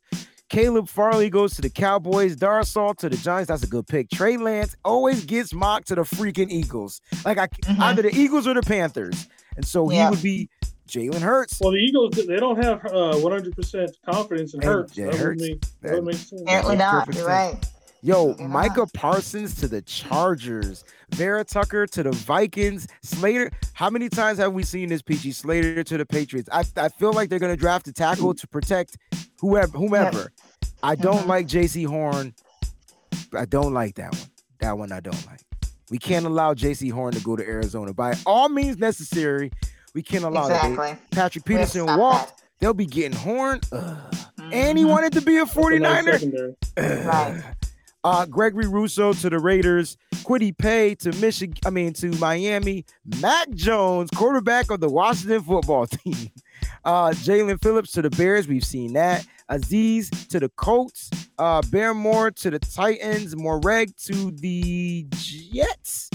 Caleb Farley goes to the Cowboys. Darrisaw to the Giants. That's a good pick. Trey Lance always gets mocked to the freaking Eagles. Like I, Mhm. either the Eagles or the Panthers. And so he would be Jalen Hurts. Well, the Eagles they don't have uh 100% confidence in Hurts. that Hurts. would make that That- would make sense. Apparently not. perfect You're sense. right. Yo, They're Micah. Parsons to the Chargers. Vera Tucker to the Vikings. Slater. How many times have we seen this PG Slater to the Patriots? I, I feel like they're gonna draft a tackle to protect whoever whomever. I don't Mhm. like Jaycee Horn. I don't like that one. That one I don't like. We can't allow Jaycee Horn to go to Arizona. By all means necessary, we can't allow that. Exactly. Patrick We have to Peterson stop walked. They'll be getting Horn. Ugh. that. And he Mhm. wanted to be a That's a 49er. Right. Uh, Gregory Rousseau to the Raiders, Kwity Paye to Michigan, I mean to Miami, Mac Jones, quarterback of the Washington football team. Uh, Jaelan Phillips to the Bears, we've seen that. Azeez to the Colts, uh, Barmore to the Titans, Moehrig to the Jets.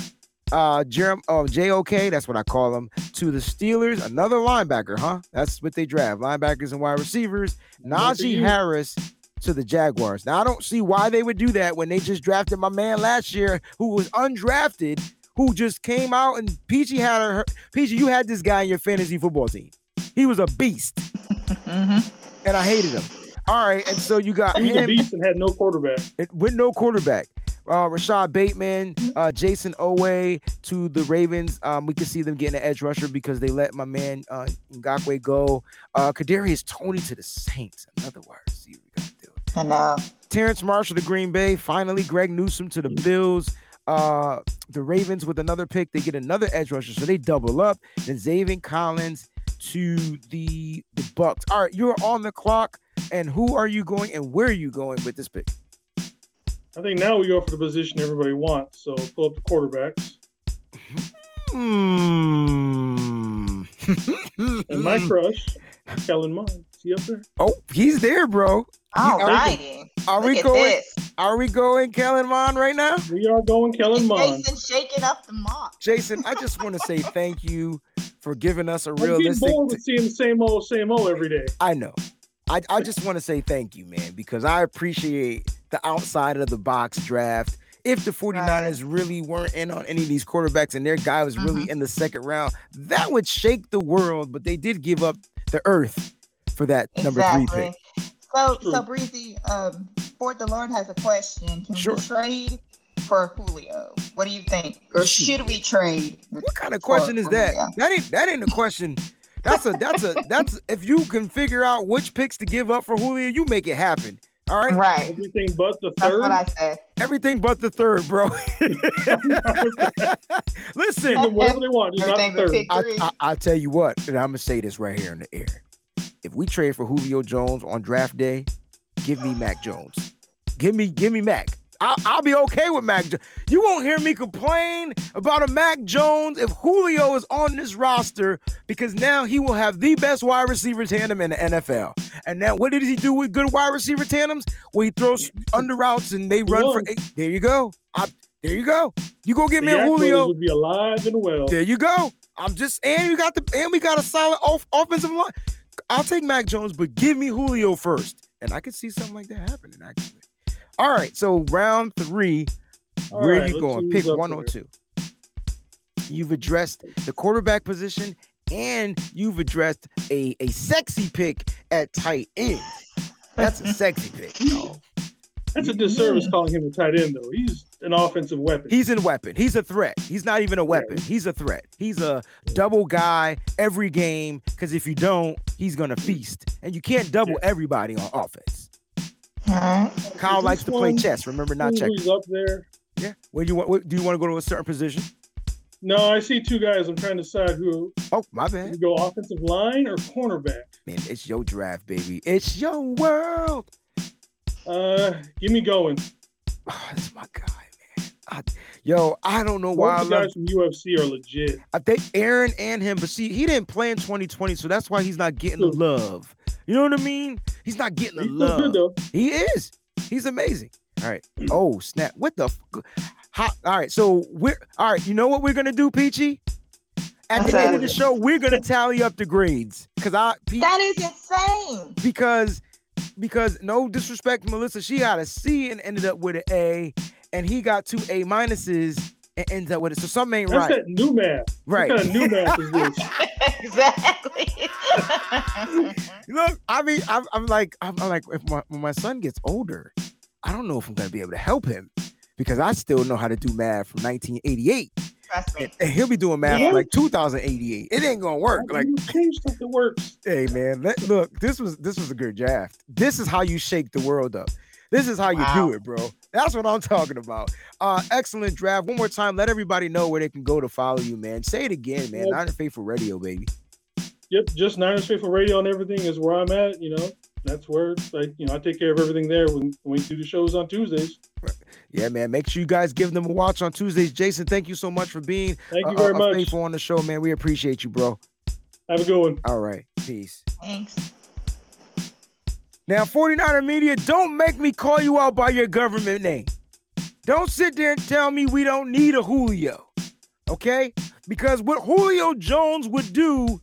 Uh, Jerem, oh, JOK, that's what I call them, to the Steelers. Another linebacker, huh? That's what they draft linebackers and wide receivers. Najee. Harris to the Jaguars. Now I don't see why they would do that when they just drafted my man last year, who was undrafted, who just came out and Peachy had her. Peachy, you had this guy in your fantasy football team. He was a beast, Mhm. and I hated him. All right, and so you got He was a beast and had no quarterback. it- with no quarterback. Uh, Rashod Bateman, uh, Jayson Oweh to the Ravens. Um, we can see them getting an edge rusher because they let my man uh, Ngakoue go. Uh, Kadarius Toney to the Saints. Another wide I know. Terrace Marshall to Green Bay. Finally, Greg Newsome to the Bills. Uh, the Ravens with another pick. They get another edge rusher, so they double up. Then Zaven Collins to the the Bucks. All right, you're on the clock. And who are you going and where are you going with this pick? I think now we go for the position everybody wants. So pull up the quarterbacks. Hmm. And my crush, Kellen Mond. See up there? oh, he's there, bro. All oh, are we- Are Look we at going? this. Are we going Kellen Mond right now? We are going Kellen Mond. Jason shaking up the mock. Jason, I just want to say thank you for giving us a I'm getting realistic. bored with seeing the same old, same old every day. I know. I, I just want to say thank you, man, because I appreciate the outside of the box draft. If the 49ers really weren't in on any of these quarterbacks and their guy was really mm-hmm. in the second round, that would shake the world. But they did give up the earth for that number three pick. So, so Breezy, um, Fort the Lord has a question. Can Sure. we trade for Julio? What do you think? Or should we trade? What kind of question is that? Julio? That ain't that ain't a question. That's a that's a that's if you can figure out which picks to give up for Julio, you make it happen. All right, Right. Everything but the third. That's third. what I said. everything but the third, bro. Listen, whatever they want, just not the third. I, three. I, I'll tell you what, and I'm gonna say this right here in the air. If we trade for Julio Jones on draft day, give me Mac Jones. Give me, give me Mac. I'll, I'll be okay with Mac. Jo- You won't hear me complain about a Mac Jones if Julio is on this roster because now he will have the best wide receiver tandem in the NFL. And now, what did he do with good wide receiver tandems? Well, he throws under routes and they run for. Eight. There you go. I, there you go. You go get The me a Julio. would be alive and well. There you go. I'm just and you got the and we got a solid off, offensive line. I'll take Mac Jones, but give me Julio first, and I could see something like that happening. Actually, all right. So round three, All where right, you going? Pick one or two. You've addressed the quarterback position, and you've addressed a, a sexy pick at tight end. That's a sexy pick. yo. That's a disservice calling him a tight end, though. He's an offensive weapon. He's a weapon. He's a threat. He's not even a weapon. He's a threat. He's a double guy every game because if you don't, he's gonna feast. And you can't double everybody on offense. Alright. Kyle likes to play chess. Remember, not check. Who's up there? Yeah. Where you want? Where, do you want to go to a certain position? No, I see two guys. I'm trying to decide who Oh, my to bad. go offensive line or cornerback. Man, it's your draft, baby. It's your world. Uh, give me going. Oh, this is my guy, man. I, yo, I don't know why I Both the love. guys from UCF are legit. I think Aaron and him, but see, he didn't play in 2020, so that's why he's not getting the love. You know what I mean? He's not getting the He's love. good though. He is. He's amazing. All right. Oh snap! What the? F- How, all right. So we're all right. You know what we're gonna do, Peachy? At What's the end of the show, we're gonna tally up the grades because I Pe- That is insane. because because no disrespect, Melissa, she got a C and ended up with an A, and he got two A minuses and ends up with it. So something ain't That's right. that new math. Right. What kind of new math is this? exactly. Look, I mean, I'm, I'm like, I'm, I'm like, if my, when my son gets older, I don't know if I'm gonna be able to help him because I still know how to do math from 1988, Trust me. and, and he'll be doing math Yeah. like 2088. It ain't gonna work. Like, you change stuff that works. hey man, let, look, this was this was a good draft. This is how you shake the world up. This is how you Wow. do it, bro. That's what I'm talking about. Uh, excellent draft. One more time, let everybody know where they can go to follow you, man. Say it again, man. Yep. Not Faithful Radio, baby. Yep, just Niners Faithful Radio and everything is where I'm at. You know, that's where like you know I take care of everything there when, when we do the shows on Tuesdays. Yeah, man. Make sure you guys give them a watch on Tuesdays. Jason, thank you so much for being Thank you very uh, much. faithful on the show, man. We appreciate you, bro. Have a good one. All right, peace. Thanks. Now, 49er Media, don't make me call you out by your government name. Don't sit there and tell me we don't need a Julio, okay? Because what Julio Jones would do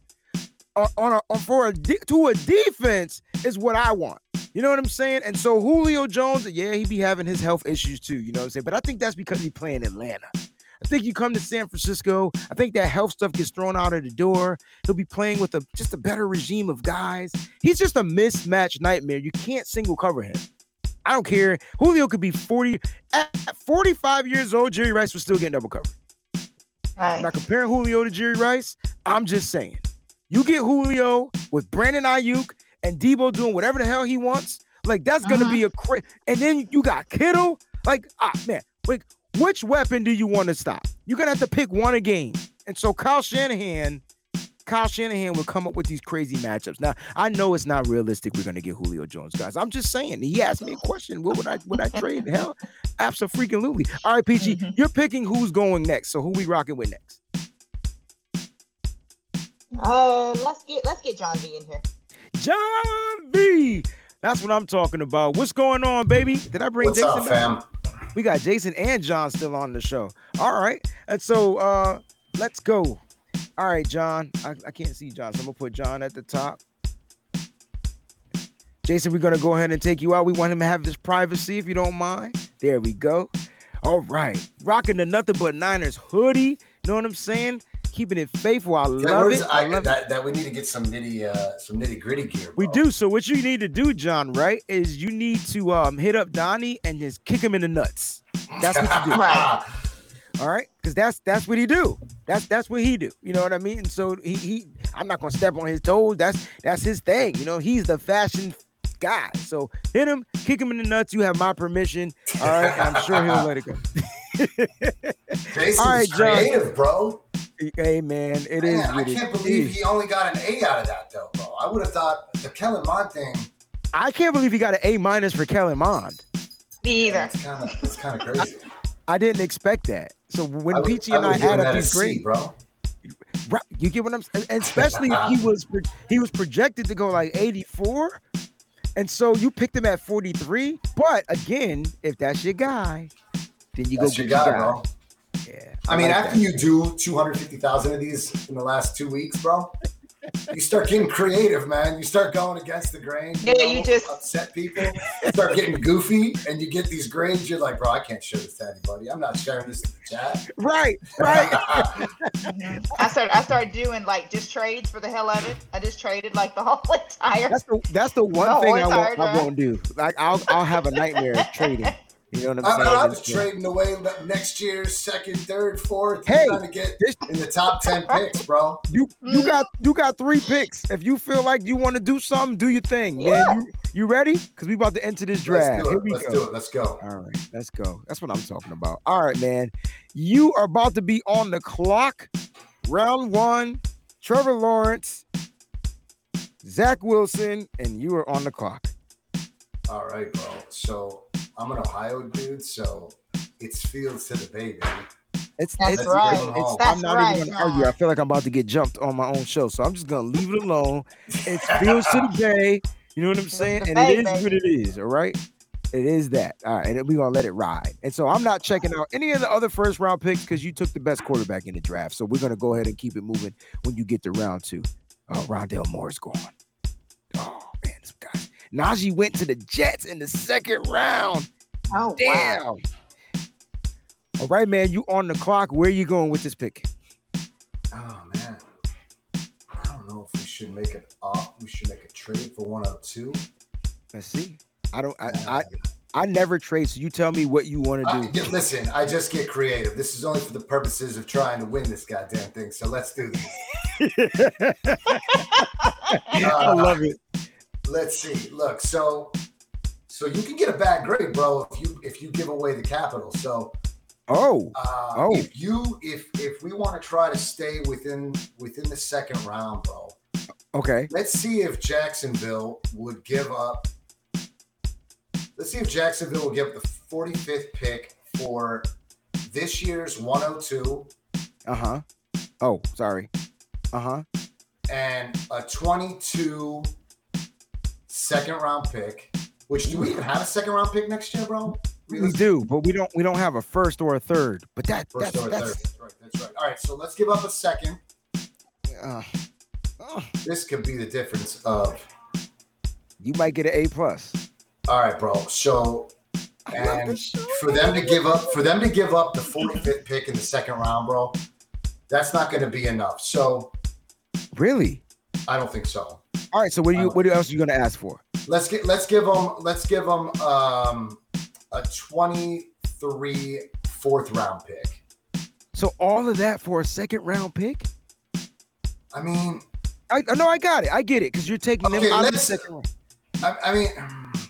uh, on a on- for a de- to a defense is what I want. You know what I'm saying? And so Julio Jones, yeah, he be having his health issues too. You know what I'm saying? But I think that's because he playing Atlanta. I think you come to San Francisco. I think that health stuff gets thrown out of the door. He'll be playing with a just a better regime of guys. He's just a mismatch nightmare. You can't single cover him. I don't care. Julio could be 40 at at 45 years old. Jerry Rice was still getting double covered. I'm Right. not comparing Julio to Jerry Rice. I'm just saying. You get Julio with Brandon Aiyuk and Debo doing whatever the hell he wants. Like that's gonna Uh-huh. be a cra- and then you got Kittle. Like ah man, like which weapon do you want to stop? You're gonna have to pick one a game. And so Kyle Shanahan, Kyle Shanahan will come up with these crazy matchups. Now I know it's not realistic. We're gonna get Julio Jones, guys. I'm just saying. He asked me a question. What would I would I trade? Hell, absolutely. All right, Peachy, Mhm. you're picking who's going next. So who we rocking with next? Uh, let's get let's get John B in here. John B. That's what I'm talking about. What's going on, baby? Did I bring What's Jason up, fam? We got Jason and John still on the show. All right. And so uh let's go. All right, John. I, I can't see John, so I'm gonna put John at the top. Jason, we're gonna go ahead and take you out. We want him to have his privacy if you don't mind. There we go. All right. Rocking the nothing but Niners hoodie. You Know what I'm saying? Keeping it faithful. I love it. I I- love it. that, that we need to get some nitty, uh, some nitty gritty gear. We do. So what you need to do, John, right, is you need to um hit up Donnie and just kick him in the nuts. That's what you do. Right. All right, because that's that's what he do. That's that's what he do. You know what I mean? And so he he. I'm not gonna step on his toes. That's that's his thing. You know, he's the fashion guy. So hit him, kick him in the nuts. You have my permission. All right, I'm sure he'll let it go. Jason's All right, John. creative, bro. Hey man, it is. Man, I can't believe is. he only got an A out of that, though, bro. I would have thought the Kellen Mond thing. I can't believe he got an A minus for Kellen Mond. Me either. It's kind of, it's kind of crazy. I didn't expect that. So when I would- Peachy and I would've add up a these C, grades, bro. Right, you get what I'm saying? And especially if he was he was projected to go like 84. And so you picked him at 43. But again, if that's your guy, then you That's go your get guy, your guy. Bro. I mean, like after that. you do 250,000 of these in the last two weeks, bro, you start getting creative, man. You start going against the grain. Yeah, know, you just- upset people. You start getting goofy, and you get these grades. You're like, bro, I can't show this to anybody. I'm not sharing this to the chat. Right, right. I started I started doing like just trades for the hell of it. I just traded like the whole entire That's the that's the one No, thing I won't, I won't do. Like I'll I'll have a nightmare of trading. You know what I, I'm saying? I was It's, uh, trading away next year's second, third, fourth. Hey, trying to get this- in the top ten picks, bro. You you Mhm. got you got three picks. If you feel like you want to do something, do your thing. Yeah. Man, you, you ready? Because we about to enter this draft. Let's do Here we Let's go. do it. Let's go. All right, let's go. That's what I'm talking about. All right, man. You are about to be on the clock. Round one. Trevor Lawrence, Zach Wilson, and you are on the clock. All right, bro. So I'm an Ohio dude, so it's Fields to the Bay, baby. It's, That's it's, right. it's- it's- That's I'm not right, even gonna argue. I feel like I'm about to get jumped on my own show, so I'm just gonna leave it alone. It's Fields to the Bay. You know what I'm saying? And Bay, it is what it is. All right. It is that. All right. And we're gonna let it ride. And so I'm not checking out any of the other first round picks because you took the best quarterback in the draft. So we're gonna go ahead and keep it moving when you get to round two. Oh, Rondale Moore's gone. Najee went to the Jets in the second round. Oh wow. Damn. All right, man. You on the clock. Where you going with this pick? Oh man, I don't know if we should make it off. We should make a trade for 102. Let's see. I don't. I. I, I never trade. So you tell me what you want to do. yeah, listen, I just get creative. This is only for the purposes of trying to win this goddamn thing. So let's do this. I love it. Let's see. Look, so so you can get a bad grade, bro, if you if you give away the capital. So Oh, uh, Oh. if you if if we want to try to stay within within the second round, bro, okay. let's see if Jacksonville would give up. Let's see if Jacksonville will give up the 45th pick for this year's 102 Uh huh. Oh, sorry. Uh huh. and a 22 second round pick. Which do we even have a second round pick next year, bro? We do, but we don't. We don't have a first or a third. But that. First that's or that's. third. That's right. That's right. All right. So let's give up a second. Uh, uh, This could be the difference of. you might get an A plus. All right, bro. So and for them to give up for them to give up the 45th pick in the second round, bro, that's not going to be enough. So Really? I don't think so. All right. So what do you? Uh, What else are you gonna ask for? Let's get let's give them let's give them um, a 23 fourth round pick. So all of that for a second round pick? I mean, I, know I got it. I get it because you're taking Okay, them out of the let's- second round. I, I mean,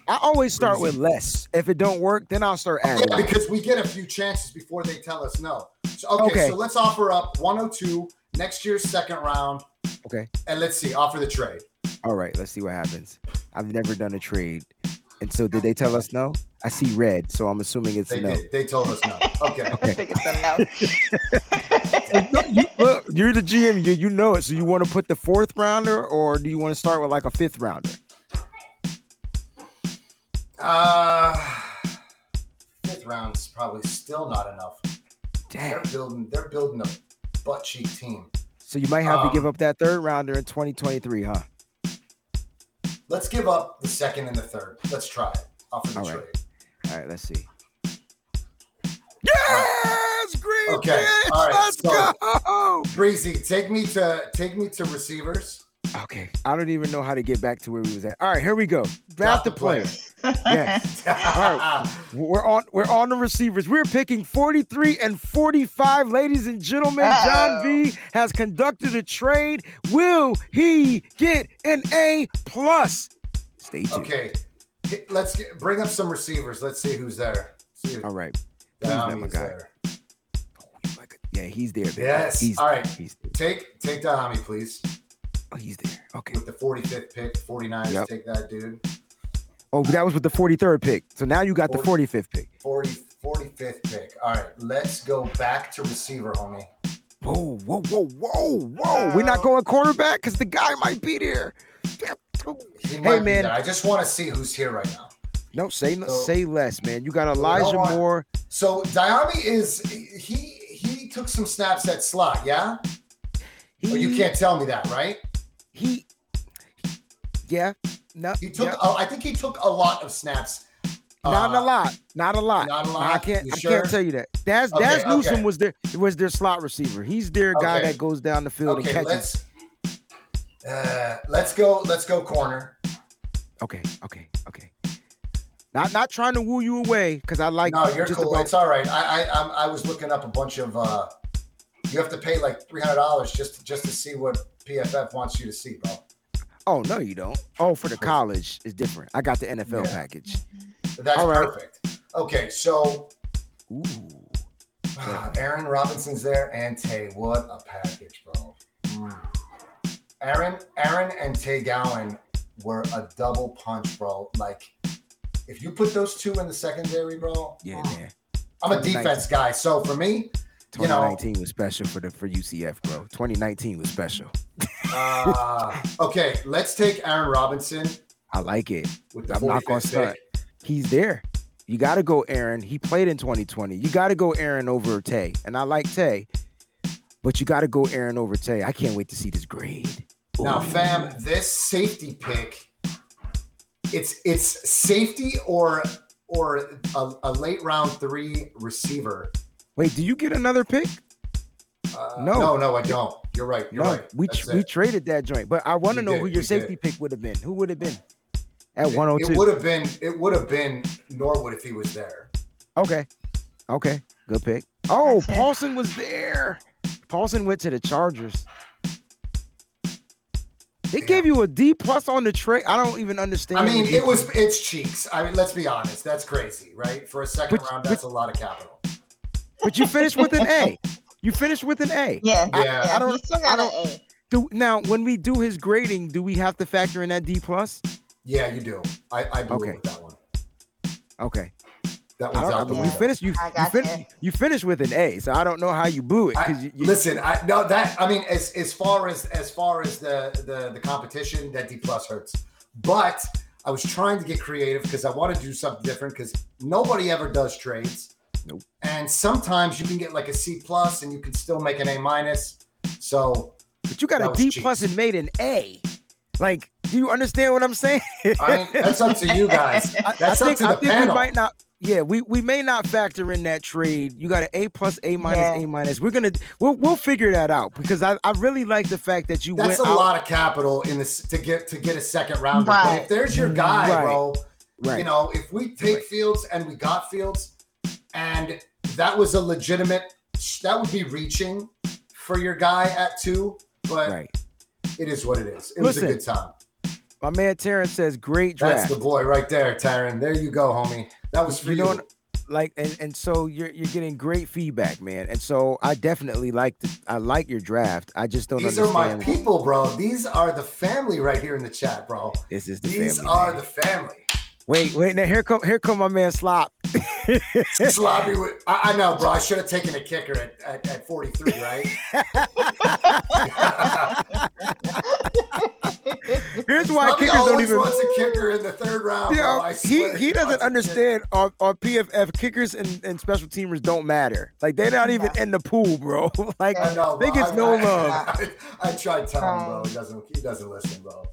I always start with less. If it don't work, then I'll start adding. yeah, because we get a few chances before they tell us no. So, okay, Okay. so let's offer up 102 next year's second round, Okay. and let's see, offer the trade. All right. Let's see what happens. I've never done a trade, and so did they tell us no? I see red, so I'm assuming it's They no. did. They told us no. Okay. I think it's a no. No, you, look, you're the GM. You, you know it. So you want to put the fourth rounder, or do you want to start with like a fifth rounder? Uh, fifth round's probably still not enough. Damn. They're building. They're building a butt cheek team. So you might have Um, to give up that third rounder in 2023, huh? Let's give up the second and the third. Let's try it. Offer the All right. trade. All right. Let's see. Yes, green Okay, pitch. all right, Let's so- go. Breezy, take me to take me to receivers. Okay. I don't even know how to get back to where we was at. All right, here we go. Draft the player. Yes. right. We're on we're on the receivers. We're picking 43 and 45. Ladies and gentlemen, John V has conducted a trade. Will he get an A plus? Stay tuned. Okay, let's get, bring up some receivers. Let's see who's there. See if All right. Who's that, my Dyami's guy? there. Yeah, he's there. baby. Yes. He's, All right. He's there. Take take Dyami, please. Oh, he's there. Okay. With the 45th pick, 49ers. Yep. Take that, dude. Oh, that was with the 43rd pick. So now you got the 45th pick. 40, 45th pick. All right, let's go back to receiver, homie. Whoa, whoa, whoa, whoa, whoa. We're not going quarterback because the guy might be there. He be man. there. I just want to see who's here right now. No, say So- say less, man. You got Elijah? Moore. So Dyami is he he took some snaps at slot, yeah? He, oh, you can't tell me that, right? He, yeah, no, He took. yeah, oh, I think he took a lot of snaps. not a Uh, lot, not a lot. Not a I lot? I can't, You I sure? can't tell you that. Dazz, Okay, Dazz Newsome okay. was their was their slot receiver. He's their guy Okay. that goes down the field and catches. let's uh, let's go. Let's go corner. Okay, okay, okay. Not not trying to woo you away because I like no, you're just cool. about It's all right. I I I'm, I was looking up a bunch of. uh You have to pay like three hundred dollars just just to see what PFF wants you to see, bro. Oh no, you don't. Oh, for the college is different. I got the NFL Yeah. package. That's All right. perfect. Okay, so Ooh. Aaron Robinson's there and Tay. What a package, bro. Mm. Aaron, Aaron, and Tay Gowan were a double punch, bro. Like, if you put those two in the secondary, bro. Yeah, mm. man. I'm a defense guy, so for me, you know, 2019 was special for the for UCF, bro. 2019 was special. uh, okay, let's take Aaron Robinson I like it. with the I'm not gonna stunt. He's there. You got to go Aaron. He played in 2020. You got to go Aaron over Tay. And I like Tay, but you got to go Aaron over Tay. I can't wait to see this grade. Now, fam, this safety pick, it's it's safety or or a, a late round three receiver. Wait, do you get another pick? Uh, No. no, no, I don't. You're right. You're no, right. we That's tr- we it. traded that joint. But I want to know did, who your safety did. pick would have been. Who would have been at It- 102? It would have been. It would have been Norwood if he was there. Okay. Okay. Good pick. Oh, Gotcha. Paulson was there. Paulson went to the Chargers. They Yeah. gave you a D plus on the trade. I don't even understand. I mean, it was it's cheeks. I mean, let's be honest. That's crazy, right? For a second But- round, but- that's a lot of capital. But you finished with an A. You finished with an A. Yeah, I- yeah. I don't- he still I got an don't- A. Do, now, when we do his grading, do we have to factor in that D plus? Yeah, you do. I I blew Okay. that one. Okay. That I one's out the mean, you window. finished. You I you, gotcha. fin- you finished with an A. So I don't know how you blew it I- because you, you, Listen, I no that I mean as as far as as far as the the the competition, that D plus hurts. But I was trying to get creative because I want to do something different because nobody ever does trades. Nope. And sometimes you can get like a C plus and you can still make an A minus. So but you got that a was D cheap. plus and made an A. Like, do you understand what I'm saying? I that's up to you guys. That's I up think, to I the think we panel. might not. Yeah, we, we may not factor in that trade. You got an A plus, A minus, Yeah. A minus. We're gonna we'll we'll figure that out because I, I really like the fact that you That's went a out. lot of capital in this to get to get a second rounder. But Right. if there's your guy, Right. bro, Right. You know, if we take Right. Fields and we got Fields, and that was a legitimate, that would be reaching for your guy at two. But right. it is what it is. It was a good time. My man Terrence says great draft." That's the boy right there, Taryn. There you go, homie. That was for You you. like and, and so you're you're getting great feedback, man. And so I definitely like the I like your draft. I just don't These are my people, bro. These are the family right here in the chat, bro. This is the These family. are man. the family. Wait, wait, now here come here come my man Slop. Sloppy. With, I, I know, bro. I should have taken a kicker at, at, at 43, right? Here's why Sloppy kickers don't always even wants a kicker in the third round. bro. Yeah, I he he doesn't wants a kicker. understand on, on PFF kickers and, and special teamers don't matter. Like they're not even in the pool, bro. like I know, they bro. gets I- no I- love. I, I tried telling him, bro. He doesn't. He doesn't listen, bro.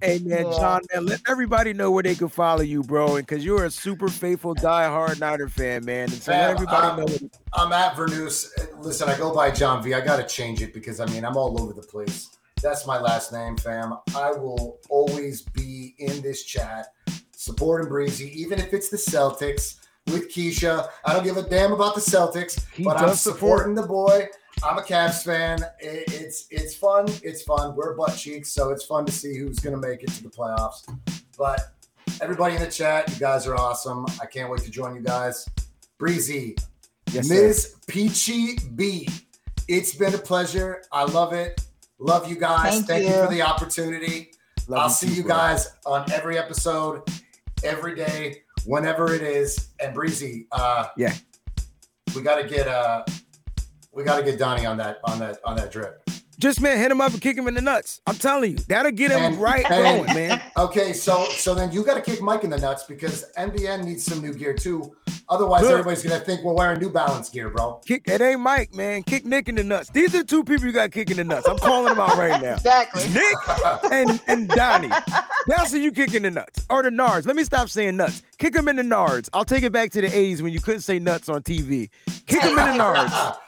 Hey man, John, man, let everybody know where they can follow you, bro. And because you're a super faithful, diehard Niner fan, man. And so let Fam, everybody um, know. I'm at Vernus. Listen, I go by John V. I got to change it because I mean I'm all over the place. That's my last name, fam. I will always be in this chat, supporting Breezy, even if it's the Celtics with Keisha. I don't give a damn about the Celtics, He but I'm does support- supporting the boy. I'm a Cavs fan. It- it's it's fun. It's fun. We're butt cheeks, so it's fun to see who's gonna make it to the playoffs. But everybody in the chat, you guys are awesome. I can't wait to join you guys. Breezy, yes, sir. Ms. Peachy B. It's been a pleasure. I love it. Love you guys. Thank Thank, you. you. for the opportunity. Love I'll you see too, you bro. guys on every episode, every day, whenever it is. And Breezy, uh, Yeah. we gotta get uh, we gotta get Donnie on that on that on that drip. Just man, hit him up and kick him in the nuts. I'm telling you, that'll get him And- right and- going, man. Okay, so so then you got to kick Mike in the nuts because NBN needs some new gear too. Otherwise, Look. everybody's gonna think we're wearing New Balance gear, bro. Kick it ain't Mike, man. Kick Nick in the nuts. These are two people you got kicking the nuts. I'm calling them out right now. Exactly. Nick and and Donnie. That's who you kicking the nuts or the nards. Let me stop saying nuts. Kick them in the nards. I'll take it back to the 80s when you couldn't say nuts on TV. Kick them in the nards.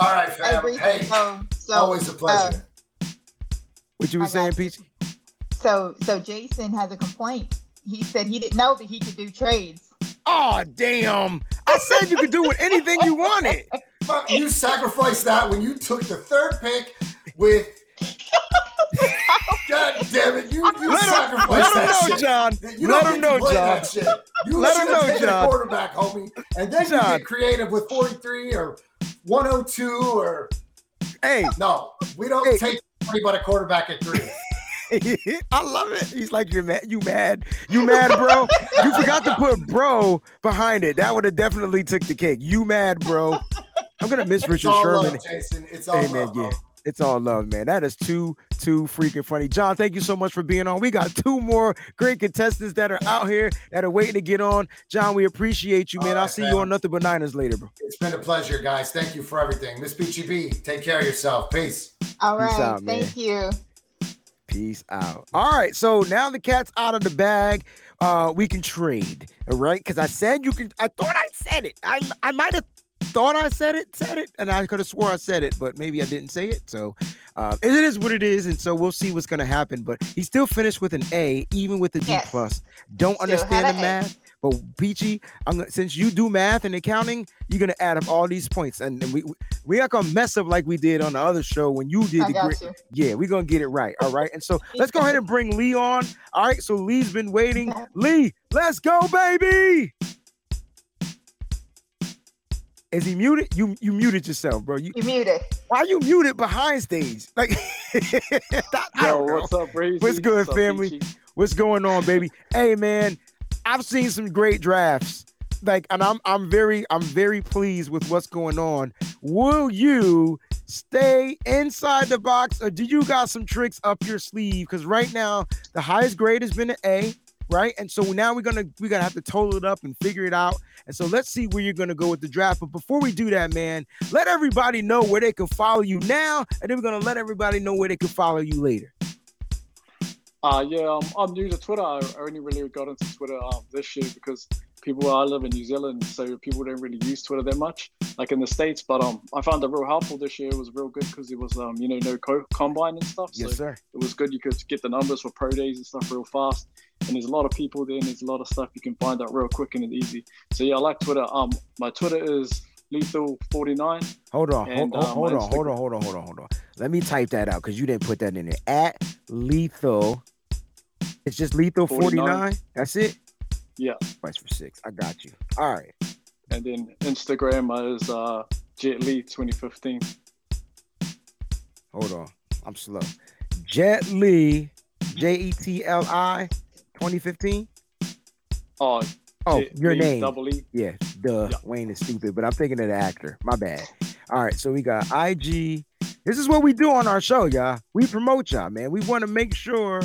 All right, fam. Reese, Hey, so, so, always a pleasure. Uh, what you were saying, got Peachy? so, so Jason has a complaint. He said he didn't know that he could do trades. Oh damn! I said you could do with anything you wanted. Fuck, you sacrificed that when you took the third pick with. God damn it! You, you Let him, sacrificed let him know, shit. John. You Let him know, John. that shit. You Let him know, taken John. a quarterback, homie, and then you John. get creative with 43 or 102 or Hey, no. We don't Hey. take anybody but a quarterback at three. I love it. He's like, you're mad. You mad? You mad, bro? you forgot to put bro behind it. That would have definitely took the cake. You mad, bro? I'm gonna miss It's Richard all Sherman. love, Jason. It's all Hey man, love, yeah. Bro. It's all love, man. That is too, too freaking funny. John, thank you so much for being on. We got two more great contestants that are out here that are waiting to get on. John, we appreciate you, man. All I'll see fam. you on Nothing But Niners later, bro. It's been a pleasure, guys. Thank you for everything. Miss Peachy B, take care of yourself. Peace. All Peace right. out, man. Thank you. Peace out. All right, so now the cat's out of the bag. Uh, we can trade, all right? Because I said you can. I thought I said it. I I might have thought I said it, said it, and I could have swore I said it, but maybe I didn't say it. So uh, it is what it is, and so we'll see what's gonna happen. But he still finished with an A, even with the D Yes. plus. Don't Still understand the math. But Peachy, I'm gonna, since you do math and accounting, you're gonna add up all these points, and, and we we not gonna mess up like we did on the other show when you did I the great, you. yeah, we're gonna get it right. All right. And so let's go ahead and bring Lee on. All right. So Lee's been waiting. Lee, let's go, baby. Is he muted? You you muted yourself, bro. You You muted. why you muted behind stage? Like I Yo, don't what's up, Breezy? What's good, up, family? Peachy? What's going on, baby? Hey man, I've seen some great drafts. Like, and I'm I'm very I'm very pleased with what's going on. Will you stay inside the box, or do you got some tricks up your sleeve? Because right now the highest grade has been an A, right? And so now we're gonna we're gonna have to total it up and figure it out. And so let's see where you're gonna go with the draft. But before we do that, man, let everybody know where they can follow you now, and then we're gonna let everybody know where they can follow you later. Uh, yeah, um, I'm new to Twitter. I only really got into Twitter um, this year because people I live in New Zealand, so people don't really use Twitter that much, like in the states. But um, I found it real helpful this year. It was real good because it was um, you know, no co- combine and stuff. So Yes, sir. it was good. You could get the numbers for pro days and stuff real fast. And there's a lot of people there, and there's a lot of stuff you can find out real quick and easy. So yeah, I like Twitter. Um, my Twitter is lethal49. Hold on, hold, And, hold, um, hold on, hold on, hold on, hold on, hold on. Let me type that out because you didn't put that in there. At lethal, it's just lethal 49. 49. That's it. Yeah. Twice for six. I got you. All right. And then Instagram is uh, Jet Lee 2015. Hold on. I'm slow. Jet Lee, J E T L I, 2015. Oh, Oh, Jet your name. Double E. Yeah, duh. Yeah. Wayne is stupid, but I'm thinking of the actor. My bad. All right, so we got IG. This is what we do on our show, y'all. We promote y'all, man. We want to make sure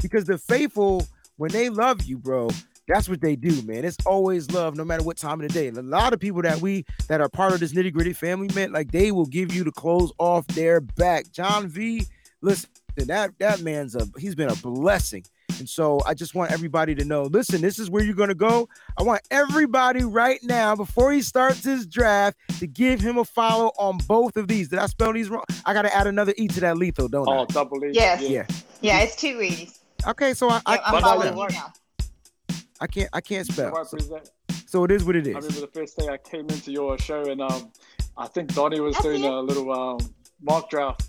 because the faithful, when they love you, bro, that's what they do, man. It's always love, no matter what time of the day. And a lot of people that we that are part of this nitty gritty family, man, like they will give you the clothes off their back. John V, listen, that that man's a he's been a blessing. And so I just want everybody to know, listen, this is where you're gonna go. I want everybody right now, before he starts his draft, to give him a follow on both of these. Did I spell these wrong? I gotta add another E to that lethal, don't Oh, I? Oh, double E. Yes. Yeah. Yeah, it's two E's. Okay, so I I, Yep, I'm following you now. I can't I can't spell. So, so it is what it is. I remember the first day I came into your show and um, I think Donnie was I doing it. a little um, mock draft.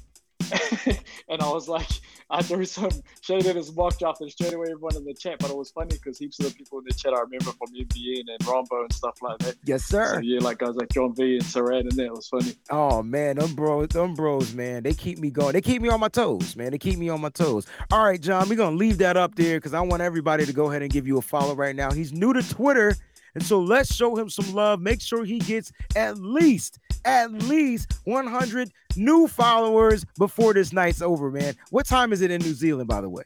and I was like, I threw some shade at his mock draft and straight away everyone in the chat. But it was funny because heaps of the people in the chat I remember from NBN and Rombo and stuff like that. Yes, So sir. yeah, like guys like John V and Saran and that it was funny. Oh man, them bros, them bros, man, they keep me going. They keep me on my toes, man. They keep me on my toes. All right, John, we're gonna leave that up there because I want everybody to go ahead and give you a follow right now. He's new to Twitter, and so let's show him some love. Make sure he gets at least, at least 100 new followers before this night's over, man. What time is it in New Zealand, by the way?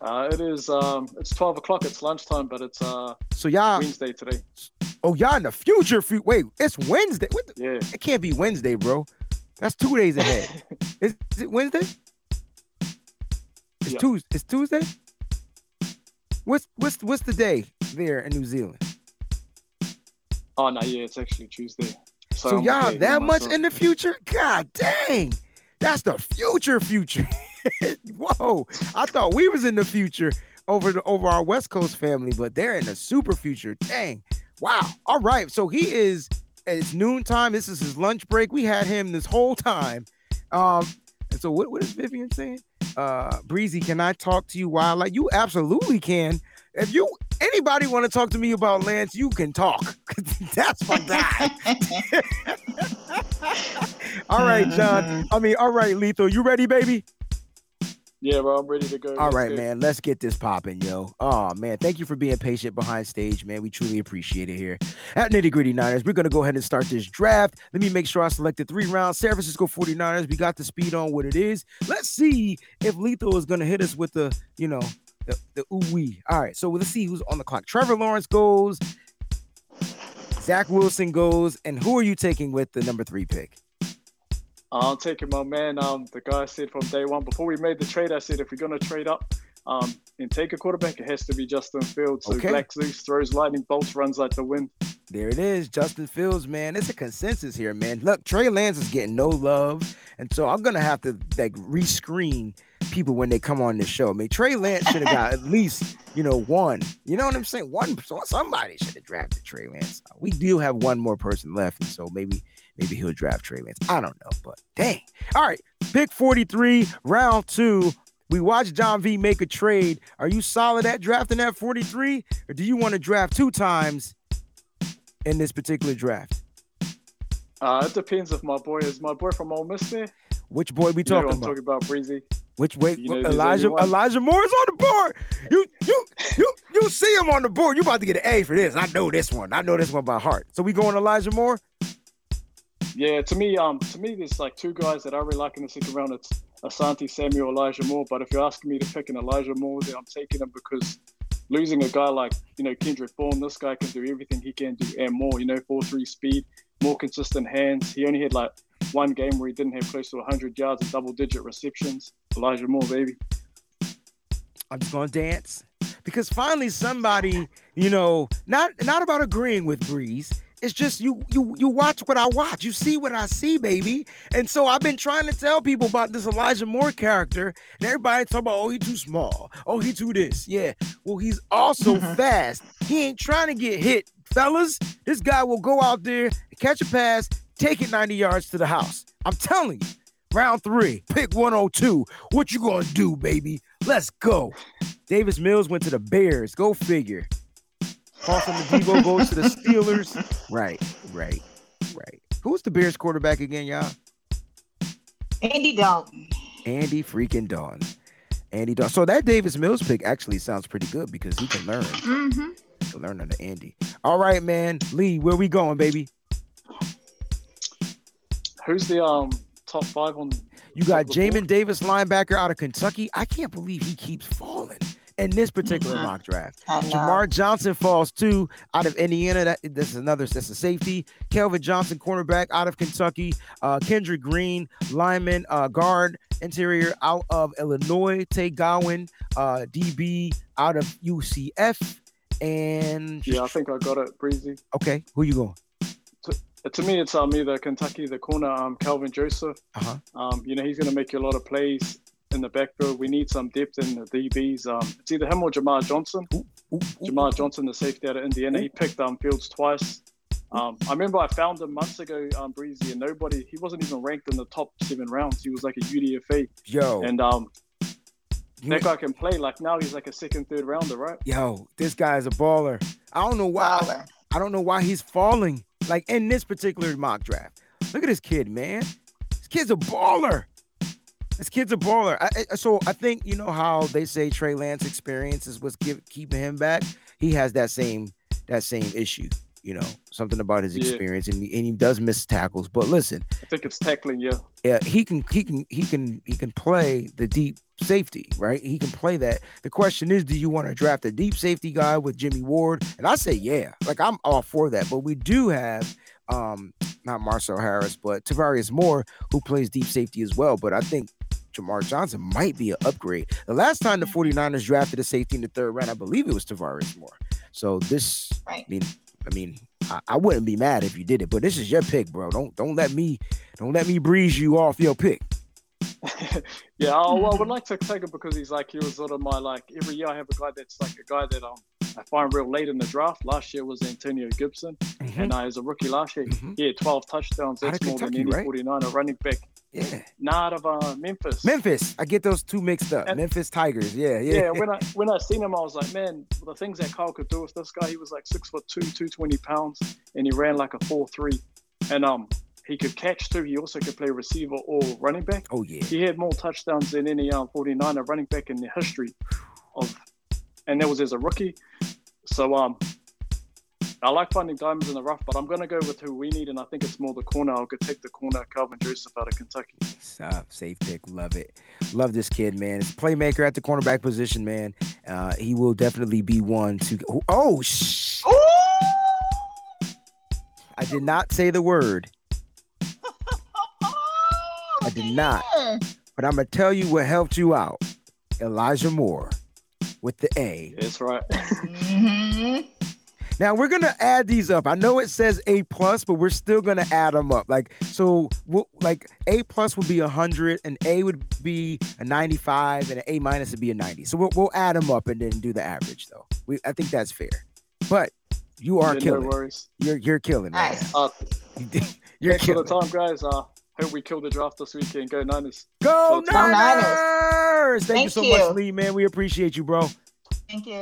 Uh, it is um, it's twelve o'clock. It's lunchtime, but it's uh, So y'all, Wednesday today. Oh, y'all in the future. Wait, it's Wednesday. What the- Yeah. it can't be Wednesday, bro. That's two days ahead. is, is it Wednesday? It's Yeah. Tuesday. It's Tuesday. What's what's what's the day there in New Zealand? Oh no, yeah, it's actually Tuesday. So I'm y'all that much myself. in the future? God dang, that's the future, future. Whoa, I thought we was in the future over the over our West Coast family, but they're in the super future. Dang, wow. All right, so he is. It's noontime. This is his lunch break. We had him this whole time. Um, and so what, what is Vivian saying? Uh, Breezy, can I talk to you while like you absolutely can. If you anybody want to talk to me about Lance, you can talk. That's my guy. all right, John. I mean, all right, Lethal. You ready, baby? Yeah, bro, I'm ready to go. All right, Let's right, go. man. Let's get this popping, yo. Oh man, thank you for being patient behind stage, man. We truly appreciate it here at Nitty Gritty Niners. We're gonna go ahead and start this draft. Let me make sure I selected three rounds. San Francisco 49ers. We got the speed on what it is. Let's see if Lethal is gonna hit us with the, you know, the, the ooh wee. All right, so let's see who's on the clock. Trevor Lawrence goes. Zach Wilson goes, and who are you taking with the number three pick? I'm taking my man. Um, the guy I said from day one before we made the trade, I said if we're gonna trade up, um, and take a quarterback, it has to be Justin Fields. So Okay. Black Zeus throws lightning bolts, runs like the wind. There it is, Justin Fields, man. It's a consensus here, man. Look, Trey Lance is getting no love, and so I'm gonna have to like rescreen people when they come on this show. I mean, Trey Lance should have got at least, you know, one. You know what I'm saying? One. Somebody should have drafted Trey Lance. We do have one more person left, and so maybe, maybe he'll draft Trey Lance. I don't know, but dang. All right, pick 43, round two. We watched John V make a trade. Are you solid at drafting at 43, or do you want to draft two times? in this particular draft? Uh, it depends if my boy is my boy from Ole Miss there. Which boy we You know talking what I'm talking about, Breezy. Which way? You know there's Elijah Moore is on the board. You you you you see him on the board. You about to get an A for this. I know this one. I know this one by heart. So we going Elijah Moore? Yeah, to me, um, to me, there's like two guys that I really like in the second round. It's Asante Samuel, Elijah Moore. But if you're asking me to pick an Elijah Moore, then I'm taking him because losing a guy like you know Kendrick Bourne, this guy can do everything he can do and more. You know, four three speed, more consistent hands. He only had like one game where he didn't have close to 100 yards and double digit receptions. Elijah Moore, baby. I'm just gonna dance because finally somebody, you know, not not about agreeing with Breeze. It's just you you you watch what I watch. You see what I see, baby. And so I've been trying to tell people about this Elijah Moore character, and everybody talking about, oh, he too small. Oh, he too this. Yeah. Well, he's also fast. He ain't trying to get hit, fellas. This guy will go out there, catch a pass, take it 90 yards to the house. I'm telling you. Round three, pick 102. What you gonna do, baby? Let's go. Davis Mills went to the Bears. Go figure. Carson Debo goes to the Steelers. Right, right, right. Who's the Bears quarterback again, y'all? Andy Dalton. Andy freaking Dawn. Andy Dawn. So that Davis Mills pick actually sounds pretty good because he can learn. Mm-hmm. He can learn under Andy. All right, man. Lee, where we going, baby? Who's the um top five on? You got top of the Jamin? Davis, linebacker out of Kentucky. I can't believe he keeps falling in this particular Mhm. mock draft. I. Jamar Johnson falls too out of Indiana. That this is another that's a safety. Kelvin Johnson, cornerback out of Kentucky. Uh, Kendrick Green, lineman, uh, guard, interior out of Illinois. Tay Gowan, uh, DB out of UCF. And Yeah, I think I got it, Breezy. okay, who you going? To me, it's um either Kentucky, the corner, um Kelvin Joseph. Uh huh. Um, you know, he's going to make you a lot of plays in the backfield. We need some depth in the DBs. Um, it's either him or Jamar Johnson. Jamar Johnson, the safety out of Indiana, he picked um Fields twice. Um, I remember I found him months ago, um, Breezy, and nobody, he wasn't even ranked in the top seven rounds. He was like a UDFA, Yo, and um, you- that guy can play. Like now, he's like a second, third rounder, right? yo, this guy is a baller. I don't know why. Fowler. I don't know why he's falling like in this particular mock draft. Look at this kid, man. This kid's a baller. This kid's a baller. I, I- so I think you know how they say Trey Lance experience is what's give, keeping him back. He has that same that same issue. You know, something about his Yeah. experience, and, he, and he does miss tackles. But listen, I think it's tackling, yeah. yeah, he can he can he can he can play the deep safety, right? He can play that. The question is, do you want to draft a deep safety guy with Jimmy Ward? And I say, yeah, like I'm all for that. But we do have um not Marcell Harris, but Tarvarius Moore, who plays deep safety as well. But I think Jamar Johnson might be an upgrade. The last time the 49ers drafted a safety in the third round, I believe it was Tarvarius Moore. So this, Right. I mean, I mean, I, I wouldn't be mad if you did it, but this is your pick, bro. Don't don't let me don't let me breeze you off your pick. yeah, I, well, I would like to take him because he's like he was sort of my like every year I have a guy that's like a guy that um I find real late in the draft. Last year was Antonio Gibson, and uh, was a rookie last year, Mhm. he had 12 touchdowns. That's more than Kentucky, any right? 49er running back. Yeah, Nah, out of uh, Memphis. Memphis. I get those two mixed up. And- Memphis Tigers. Yeah, yeah. Yeah, when I when I seen him, I was like, man, the things that Kyle could do with this guy. He was like six foot two, two twenty pounds, and he ran like a four three, and um, he could catch too. He also could play receiver or running back. oh yeah. He had more touchdowns than any um 49er running back in the history of, and that was as a rookie. So um, I like finding diamonds in the rough, but I'm gonna go with who we need, and I think it's more the corner. I'll go take the corner, Kelvin Joseph out of Kentucky. Uh, safe pick. Love it. Love this kid, man. It's a playmaker at the cornerback position, man. Uh, he will definitely be one to. Oh, sh- I did not say the word, I did not. but I'm gonna tell you what helped you out. Elijah Moore with the A. That's right. Mhm. Now we're gonna add these up. I know it says A plus, but we're still gonna add them up. Like so, we'll, like A plus would be a hundred, and A would be a ninety-five, and an A minus would be a ninety. So we'll, we'll add them up and then do the average, though. We I think that's fair. But you are Yeah, no killing. worries. You're you're killing. man. Nice. Uh, You're thanks for the killing. time, guys. Uh, hope we kill the draft this weekend. Go Niners. Go Go Niners! Thank, you so you. much, Lee. Man, we appreciate you, bro. Thank you.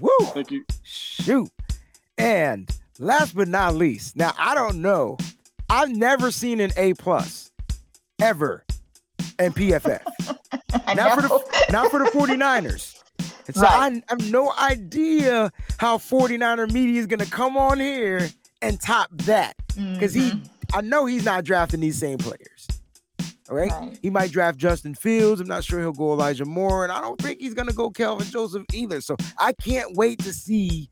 Woo! Thank you. Shoot. And last but not least, now I don't know. I've never seen an A plus ever in PFF. I Not for the not for the 49ers. And so Right. I, I have no idea how 49er media is gonna come on here and top that. Because he Mhm. I know he's not drafting these same players. All right? Right. He might draft Justin Fields. I'm not sure he'll go Elijah Moore, and I don't think he's gonna go Kelvin Joseph either. So I can't wait to see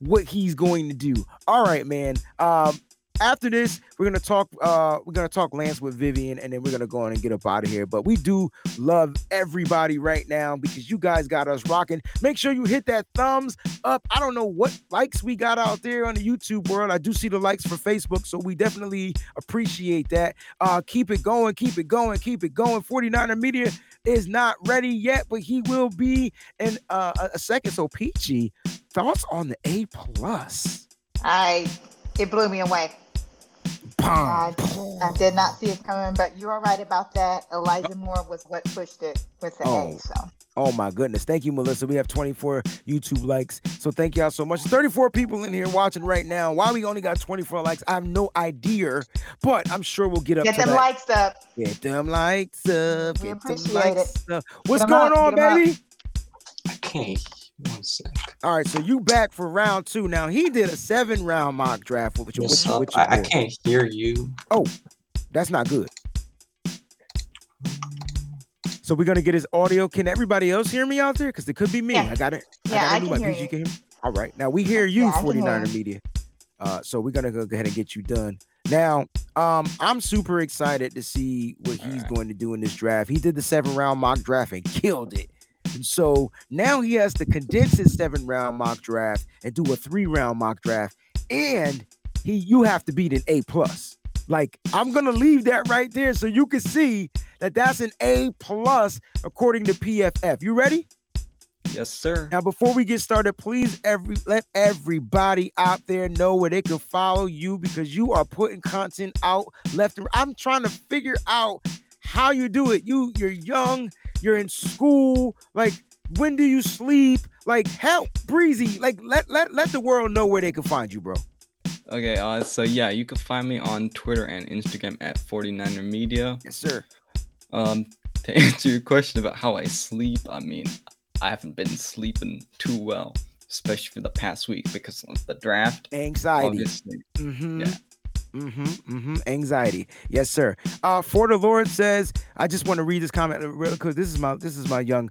what he's going to do. All right, man. Um, after this, we're gonna talk. Uh, we're gonna talk Lance with Vivian, and then we're gonna go on and get up out of here. But we do love everybody right now because you guys got us rocking. Make sure you hit that thumbs up. I don't know what likes we got out there on the YouTube world. I do see the likes for Facebook, so we definitely appreciate that. Uh, keep it going, keep it going, keep it going. 49er Media is not ready yet, but he will be in uh, a- second. So Peachy, thoughts on the A plus? I it blew me away. I, I did not see it coming, but you are right about that. Elijah Moore was what pushed it with the Oh. A. So Oh my goodness. Thank you, Melissa. We have 24 YouTube likes. So thank y'all so much. 34 people in here watching right now. Why we only got 24 likes, I have no idea. But I'm sure we'll get up get to them that. likes up. Get them likes up. We Get them appreciate likes up. What's them going up, on, get 'em up. baby? I can't. One sec. All right, so you back for round two. Now he did a seven round mock draft with your, What's your, up? with your I, I can't hear you. Oh, that's not good. So we're gonna get his audio. Can everybody else hear me out there? Because it could be me. Yeah. I got it. Yeah, got a I new can mic. hear Peach, you. can hear me? All right. Now we hear you, Yeah, I can hear 49er. Media. Uh, so we're gonna go ahead and get you done. Now, um, I'm super excited to see what he's going to do in this draft. He did the seven round mock draft and killed it. And so now he has to condense his seven round mock draft and do a three round mock draft. And he you have to beat an A plus. Like I'm gonna leave that right there so you can see that that's an A plus according to PFF. You ready? Yes, sir. Now, before we get started, please every let everybody out there know where they can follow you because you are putting content out left and I'm trying to figure out how you do it. You you're young, you're in school, like when do you sleep? Like help, breezy. Like let let let the world know where they can find you, bro. Okay, uh, so yeah, you can find me on Twitter and Instagram at 49er Media. Yes, sir. Um, to answer your question about how I sleep, I mean, I haven't been sleeping too well, especially for the past week because of the draft. Anxiety. Obviously, Mhm. Yeah. Mm-hmm. Mm-hmm. Anxiety. Yes, sir. Uh, for the Lord says, I just want to read this comment because this is my this is my young.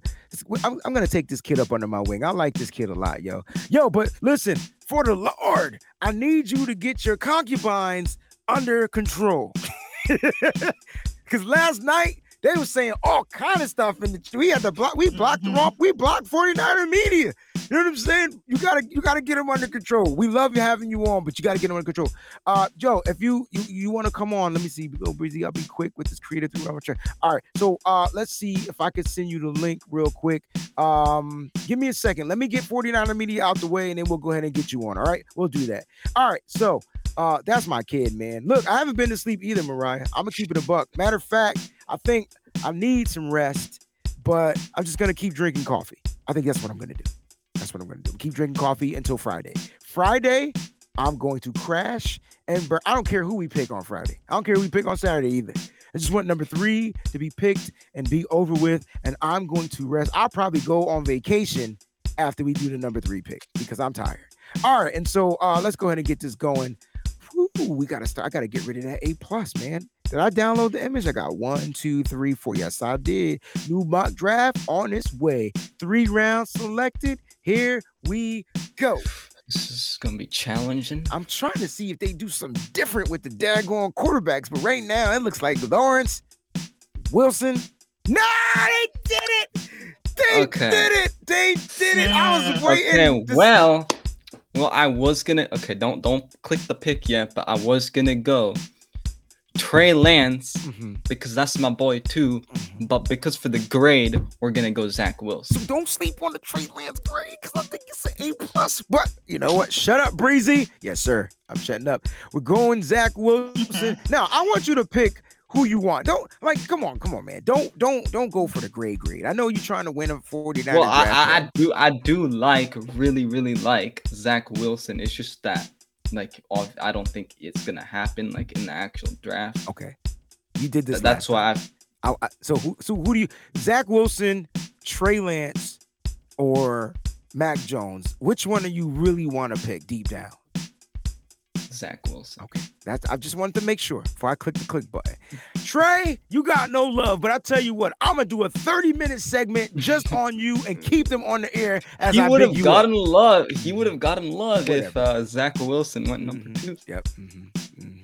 I'm, I'm gonna take this kid up under my wing. I like this kid a lot, yo. Yo, but listen, for the Lord, I need you to get your concubines under control. Because last night they were saying all kind of stuff in the we had to block we blocked the wrong we blocked 49er media. You know what I'm saying? You gotta you gotta get them under control. We love you having you on, but you gotta get them under control. Uh Joe, if you you, you want to come on, let me see. Go breezy. I'll be quick with this creator through our chat. All right. So uh let's see if I could send you the link real quick. Um give me a second. Let me get 49er media out the way and then we'll go ahead and get you on. All right, we'll do that. All right, so uh, that's my kid, man. Look, I haven't been to sleep either, Mariah. I'm gonna keep it a buck. Matter of fact, I think I need some rest, but I'm just gonna keep drinking coffee. I think that's what I'm gonna do. That's what I'm gonna do. Keep drinking coffee until Friday. Friday, I'm going to crash and burn. I don't care who we pick on Friday. I don't care who we pick on Saturday either. I just want number three to be picked and be over with, and I'm going to rest. I'll probably go on vacation after we do the number three pick because I'm tired. All right, and so uh, let's go ahead and get this going. Whew, we gotta start. I gotta get rid of that A plus, man. Did I download the image? I got one, two, three, four. Yes, I did. New mock draft on its way. Three rounds selected. Here we go. This is gonna be challenging. I'm trying to see if they do something different with the daggone quarterbacks, but right now it looks like Lawrence, Wilson. Nah, they did it. They Okay. did it. They did it. I was waiting. Okay, well, well, I was gonna. Okay, don't don't click the pick yet, but I was gonna go Trey Lance Mhm. because that's my boy too. But because for the grade, we're gonna go Zach Wilson. So don't sleep on the Trey Lance grade because I think it's an A plus. But you know what? Shut up, Breezy. Yes, sir. I'm shutting up. We're going Zach Wilson. now I want you to pick who you want. Don't like, come on, come on, man. Don't don't don't go for the grade grade. I know you're trying to win a 49. Well, I, I, I do I do like really really like Zach Wilson. It's just that like I don't think it's gonna happen like in the actual draft. okay. You did this. Th- That's why I I, I, so who so who do you Zach Wilson, Trey Lance, or Mac Jones? Which one do you really want to pick deep down? Zach Wilson. Okay, that's I just wanted to make sure before I click the click button. Trey, you got no love, but I tell you what, I'm gonna do a 30 minute segment just on you and keep them on the air as He I would have you gotten up. love. He would have gotten love if uh, Zach Wilson went number Mhm. two. Yep. mhm, mhm.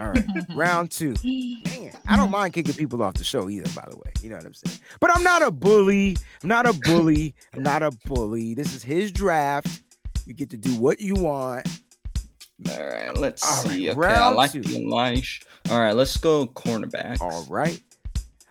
All right, round two. Man, I don't mind kicking people off the show either, by the way. You know what I'm saying? But I'm not a bully. I'm not a bully. I'm not a bully. This is his draft. You get to do what you want. All right, let's All right, see. Okay, I like two. the Elish. All right, let's go cornerback. All right.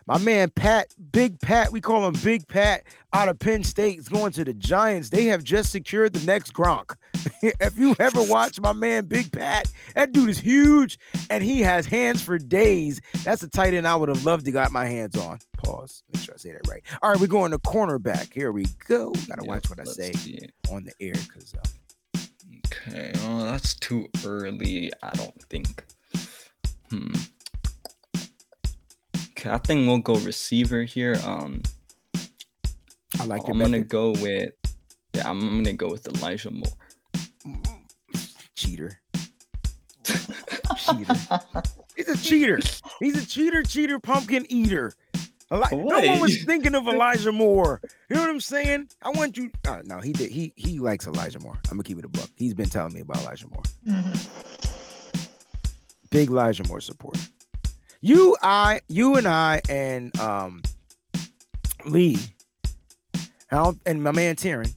My man Pat, Big Pat, we call him Big Pat out of Penn State, is going to the Giants. They have just secured the next Gronk. if you ever watch my man Big Pat, that dude is huge and he has hands for days. That's a tight end I would have loved to got my hands on. Pause. Make sure I say that right. All right, we're going to cornerback. Here we go. Gotta Yep, watch what I say on the air because uh, Okay, oh, that's too early. I don't think. Hmm. Okay, I think we'll go receiver here. Um, I like I'm gonna go with. Yeah, I'm gonna go with Elijah Moore. cheater. cheater. He's a cheater. He's a cheater, cheater, pumpkin eater. Eli- no one was thinking of Elijah Moore. You know what I'm saying? I want you. Uh, no, he did. He he likes Elijah Moore. I'm gonna keep it a buck. He's been telling me about Elijah Moore. Mhm. Big Elijah Moore support. You, I, you and I, and um, Lee, and, and my man Tyron.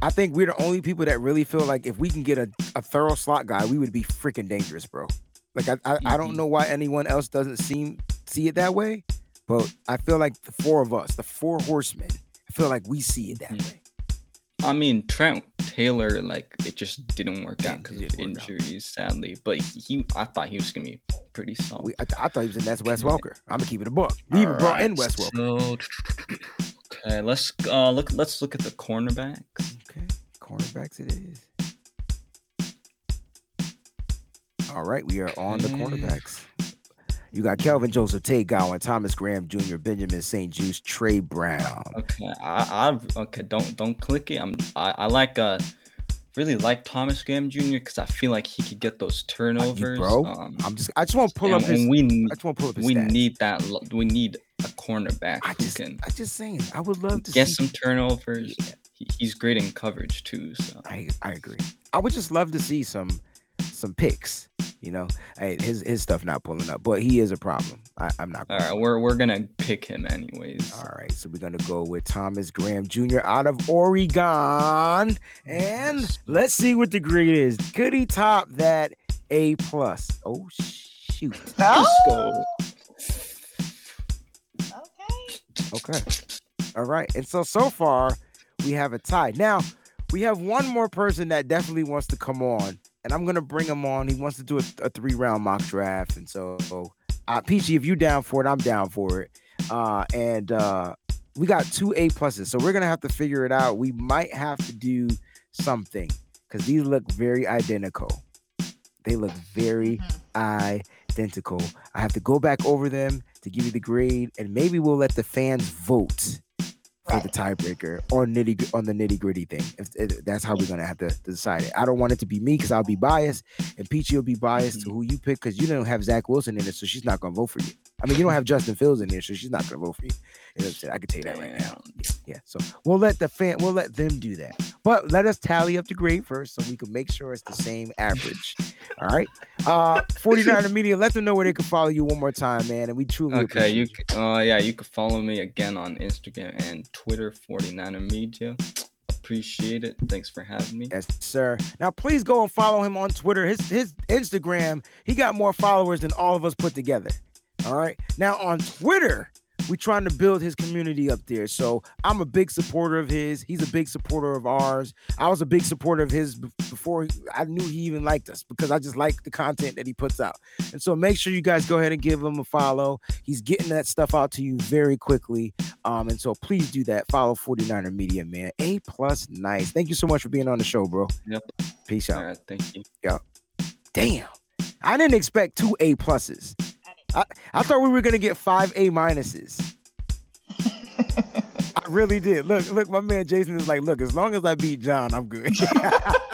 I think we're the only people that really feel like if we can get a, a thorough slot guy, we would be freaking dangerous, bro. Like I, I, I don't Mhm. know why anyone else doesn't seem see it that way, but I feel like the four of us, the four horsemen, I feel like we see it that Mhm. way. I mean, Trent Taylor, like it just didn't work out because of didn't out. injuries, sadly. But he, I thought he was gonna be pretty solid. We, I, I thought he was in that's Wes Welker. I'm gonna keep it a book. We even brought in Wes Welker. So, okay, let's uh look. Let's look at the cornerbacks. Okay, cornerbacks it is. All right, we are on the cornerbacks. You got Kelvin Joseph, Tay Gowan, Thomas Graham Jr., Benjamin St. Juice, Tre Brown. Okay, I, I okay. Don't don't click it. I'm I, I like uh really like Thomas Graham Jr. because I feel like he could get those turnovers. bro, um, I'm just I just want to pull up his and we I just want to pull up his we stats. need that. We need a cornerback I just can I just saying I would love to get see some turnovers. Yeah. He, he's great in coverage too. So I I agree. I would just love to see some some picks. You know, hey, his his stuff not pulling up, but he is a problem. I, I'm not. All right, we're we're gonna pick him anyways. All right, so we're gonna go with Thomas Graham Jr. out of Oregon, and let's see what the grade is. Could he top that A plus? Oh shoot. No. Let's. Okay. Okay. All right. And so so far we have a tie. Now we have one more person that definitely wants to come on, and I'm gonna bring him on. He wants to do a, a three round mock draft, and so uh, Peachy, if you down for it, I'm down for it. Uh, and uh, we got two A pluses, so we're gonna have to figure it out. We might have to do something because these look very identical. They look very Mhm. identical. I have to go back over them to give you the grade, and maybe we'll let the fans vote for the tiebreaker or nitty on the nitty gritty thing. If, if- that's how we're gonna have to decide it. I don't want it to be me because I'll be biased, and Peachy will be biased to mm-hmm. who you pick because you don't have Zach Wilson in it, so she's not gonna vote for you. I mean, you don't have Justin Fields in here, so she's not gonna vote for you. You know what I'm saying? I can tell you that right now. Yeah, so we'll let the fan, we'll let them do that. But let us tally up the grade first, so we can make sure it's the same average. All right. Uh, 49er Media, let them know where they can follow you one more time, man. And we truly Okay, you appreciate uh yeah, you can follow me again on Instagram and Twitter, 49er Media. Appreciate it. Thanks for having me. Yes, sir. Now, please go and follow him on Twitter. His his Instagram, he got more followers than all of us put together. All right. Now on Twitter, we're trying to build his community up there. So I'm a big supporter of his. He's a big supporter of ours. I was a big supporter of his before I knew he even liked us because I just like the content that he puts out. And so make sure you guys go ahead and give him a follow. He's getting that stuff out to you very quickly. Um, and so please do that. Follow 49er Media, man. A plus, nice. Thank you so much for being on the show, bro. Yep. Peace out. right, thank you. Yeah. Damn. I didn't expect two A pluses. I, I thought we were gonna get five A minuses. I really did. Look, look, my man Jason is like, look, as long as I beat John, I'm good.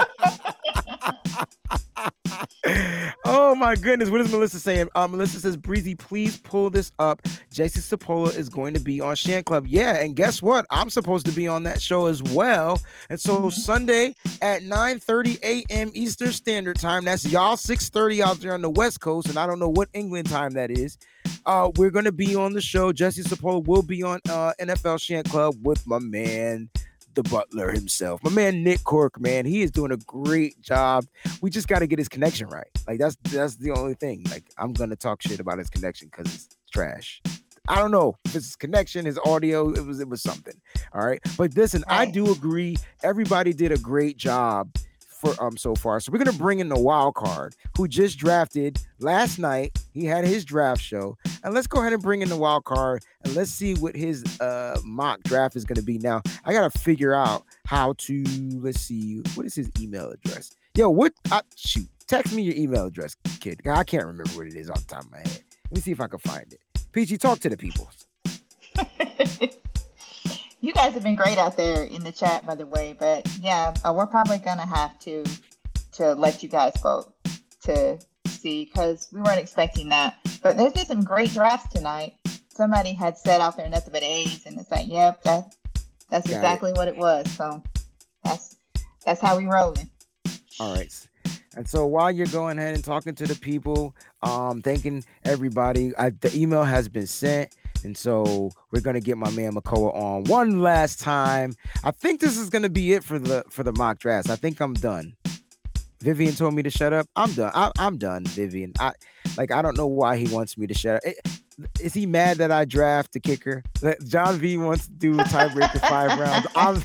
my goodness, what is Melissa saying? Uh, Melissa says, Breezy, please pull this up. Jason Sapolu is going to be on Shan Club. Yeah, and guess what? I'm supposed to be on that show as well. And so Sunday at 9:30 a.m. Eastern Standard Time. That's y'all 6:30 out there on the West Coast, and I don't know what England time that is. Uh, we're gonna be on the show. Jesse Sapolu will be on uh, NFL Shan Club with my man, the Butler himself, my man Nick Cork. Man, he is doing a great job. We just got to get his connection right. Like that's that's the only thing. Like I'm gonna talk shit about his connection because it's trash. I don't know if it's his connection, his audio. It was it was something. All right, but listen, I do agree. Everybody did a great job for um so far. So we're gonna bring in the wild card who just drafted last night. He had his draft show, and let's go ahead and bring in the wild card and let's see what his uh mock draft is gonna be. Now I gotta figure out how to. Let's see what is his email address. Yo, what? I, shoot, text me your email address, kid. I can't remember what it is off the top of my head. Let me see if I can find it. PG, talk to the people. you guys have been great out there in the chat, by the way. But yeah, uh, we're probably gonna have to to let you guys vote to see because we weren't expecting that. But there's been some great drafts tonight. Somebody had said out there nothing but A's, and it's like, yep, that that's Got it. exactly what it was. So that's that's how we rolling. All right. And so while you're going ahead and talking to the people, um, thanking everybody, I, the email has been sent. And so we're gonna get my man Makoa on one last time. I think this is gonna be it for the for the mock drafts. I think I'm done. Vivian told me to shut up. I'm done. I, I'm done, Vivian. I like. I don't know why he wants me to shut up. Eh, Is he mad that I draft the kicker? That John V wants to do tiebreaker five rounds. I'm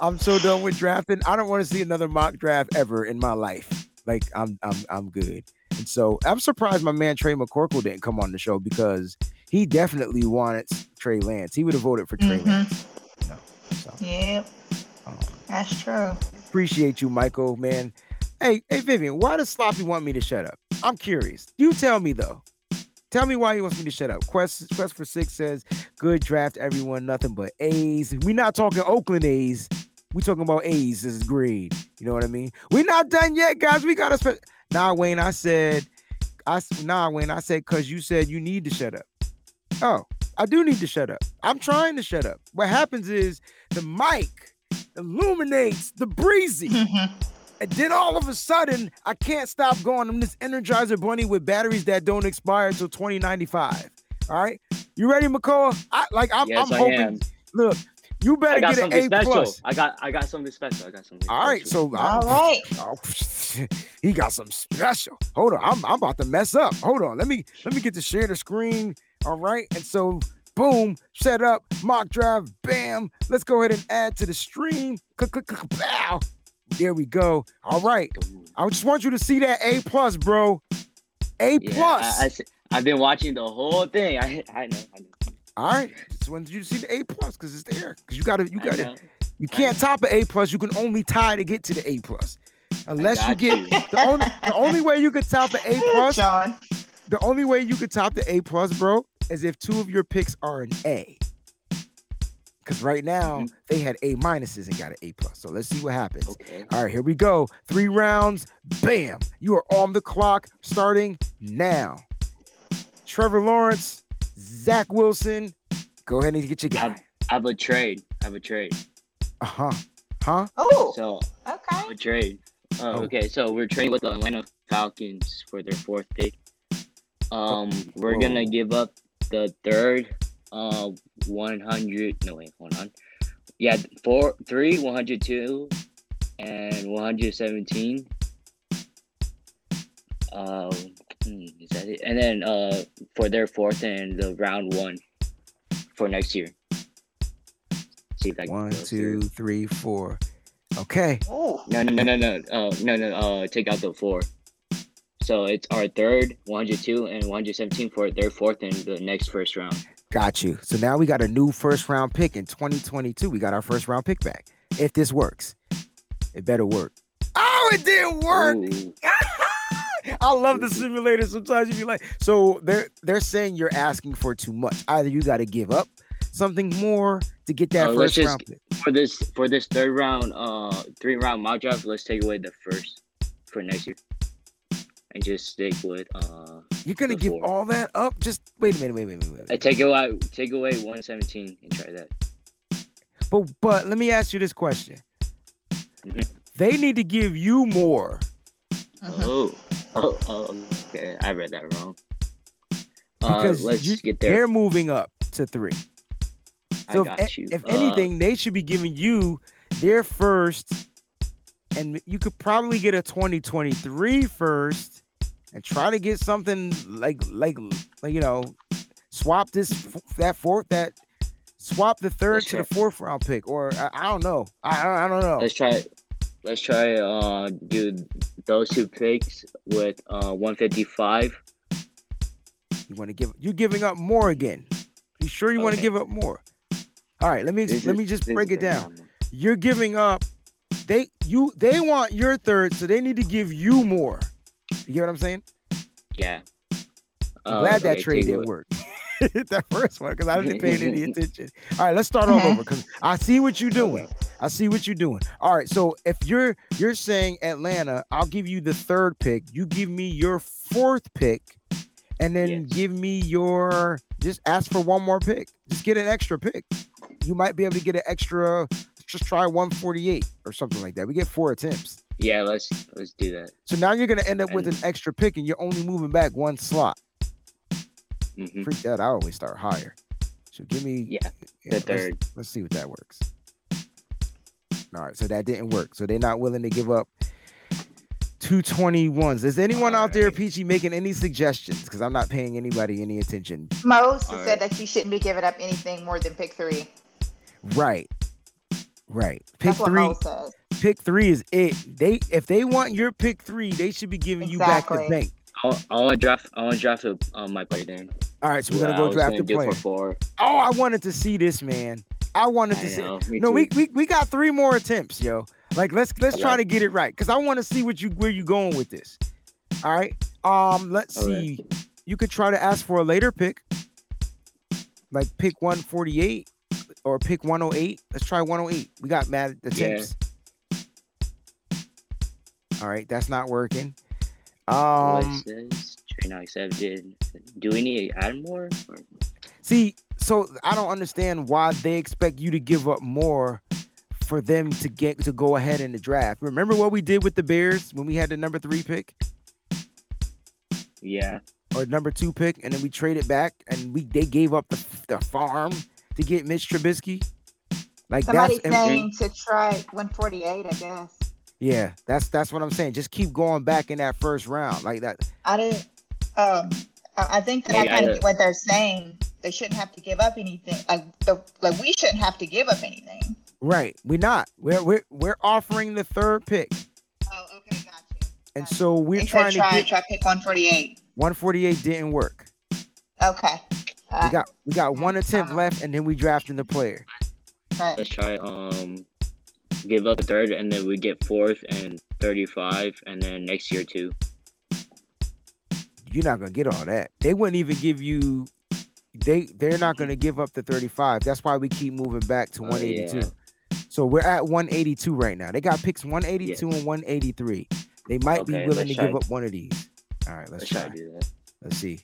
I'm so done with drafting. I don't want to see another mock draft ever in my life. Like I'm I'm I'm good. And so I'm surprised my man Trey McCorkle didn't come on the show because he definitely wanted Trey Lance. He would have voted for Trey Mhm. Lance. No. So Yep, um, that's true. appreciate you, Michael, man. Hey, hey, Vivian, why does Sloppy want me to shut up? I'm curious. You tell me though. Tell me why he wants me to shut up. Quest Quest for Six says, "Good draft, everyone. Nothing but A's. We're not talking Oakland A's. We're talking about A's this is grade. You know what I mean? We're not done yet, guys. We gotta spend. Nah, Wayne. I said, I nah, Wayne. I said because you said you need to shut up. Oh, I do need to shut up. I'm trying to shut up. What happens is the mic illuminates the breezy. Mm-hmm. And then all of a sudden, I can't stop going. I'm this Energizer Bunny with batteries that don't expire until 2095. All right, you ready, McCall? I like. I'm, Yes, I'm I hoping. am. Look, you better got get an something A special. plus. I got I got something special. I got something. All right, special. so All I'm- right. Oh, he got some special. Hold on, I'm, I'm about to mess up. Hold on, let me let me get to share the screen. All right, and so boom, set up mock drive, Bam, let's go ahead and add to the stream. Click, click, click, pow. There we go. All right, I just want you to see that A plus, bro. A Yeah, plus. I, I, have been watching the whole thing. I I know. I know. All right, just wanted you to see the A plus because it's there. Because you gotta, you gotta, you can't top an A plus. You can only tie to get to the A plus. Unless you get you. the only the only way you could top the A plus John. The only way you could top the A plus, bro, is if two of your picks are an A. Because right now Mhm. they had A minuses and got an A plus. So let's see what happens. Okay. All right, here we go. Three rounds. Bam. You are on the clock starting now. Trevor Lawrence, Zach Wilson. Go ahead and get your guy. I have a trade. I have a trade. Uh huh. Huh? Oh, So okay. a trade. Uh, Oh. Okay, so we're trading with the Atlanta Falcons for their fourth pick. Um, we're Whoa. gonna give up the third, uh, one hundred. No wait, hold on. Yeah, four, three, one hundred two, and one hundred seventeen. Um, hmm, is that it? And then uh, for their fourth and the round one for next year. See if I can One, two, through. three, four. Okay. Oh, No, no, no, no, no. Uh, no, no. Uh, take out the four. So it's our third, 102, and 117 for their fourth in the next first round. Got you. So now we got a new first round pick in 2022. We got our first round pick back. If this works, it better work. Oh, it didn't work. I love the simulator. Sometimes you be like, so they're they're saying you're asking for too much. Either you got to give up something more to get that let's first just- round pick. For this, for this third round, uh, three round mock draft, let's take away the first for next year, and just stick with uh, You're gonna give four. all that up? Just wait a minute, wait, wait, wait, wait. uh, wait. take away, take away 117 and try that. But but let me ask you this question. Mhm. They need to give you more. mhm. Oh, oh, oh, okay. I read that wrong. Uh, Because let's you- get they're moving up to three. I So got if, you. if Uh, anything, they should be giving you their first, and you could probably get a 2023 first, and try to get something like like like you know, swap this that fourth that swap the third to the fourth round pick, or I, I don't know, I I, don't know. Let's try. Let's try. Uh, do those two picks with uh 155. You want to give you're giving up more again? You sure you want to give up more? All right, let me This let is- me just break it down. You're giving up. They you they want your third, so they need to give you more. You get what I'm saying? Yeah. I'm Uh, glad that okay, trade didn't work. that first one, because I didn't pay any attention. All right, let's start all over because I see what you're doing. I see what you're doing. All right, so if you're you're saying Atlanta, I'll give you the third pick. You give me your fourth pick, and then Yes. give me your just ask for one more pick. Just get an extra pick. You might be able to get an extra. Just try 148 or something like that. We get four attempts. Yeah, let's let's do that. So now you're gonna end up with an extra pick, and you're only moving back one slot. hmm Freak that! I always start higher. So give me Yeah, yeah, the let's- third. Let's, see what that works. All right, so that didn't work. So they're not willing to give up two twenty ones. Is anyone out there, Alright. Peachy, making any suggestions? Because I'm not paying anybody any attention. Most All said right. that you shouldn't be giving up anything more than pick three. Right, right. Pick That's three. Mo says. Pick three is it. They if they want your pick three, they should be giving you back the bank. I I want to draft. I want to draft a, um, my player then. All right, so we're What gonna go was draft gonna the do player. for four. Oh, I wanted to see this, man. I wanted to I see. know, me no, we, too. we we got three more attempts, yo. Like let's let's try to get it right because I want to see what you where you going with this. All right. Um, let's Okay. see. You could try to ask for a later pick, like pick 148. Or pick 108? Let's try 108. We got mad attempts. All right, that's not working. Um, it says? Trade not accepted. Do we need to add more? Or- see, so I don't understand why they expect you to give up more for them to get to go ahead in the draft. Remember what we did with the Bears when we had the number three pick Yeah. or number two pick, and then we traded back and we they gave up the, the farm to get Mitch Trubisky. Like Somebody's that's saying to try 148, I guess. yeah, that's that's what I'm saying. Just keep going back in that first round like that. I didn't. Um, I I think that I Hey, kind of get what they're saying. They shouldn't have to give up anything. Like the like we shouldn't have to give up anything. Right, we're not. We're we're we're offering the third pick, Oh, okay, got you. and so we're They trying said to try get try pick 148. 148 didn't work. Okay. We Uh, got we got one attempt left, and then we drafting the player. right. Let's try um give up a third and then we get fourth and thirty five and then next year too. You're not gonna get all that. They wouldn't even give you. They they're not gonna give up the 35. That's why we keep moving back to Oh, 182. yeah. So we're at 182 right now. They got picks 182 and 183. They might be willing to let's give up one of these. All right, let's Let's try try. to do that. Let's see.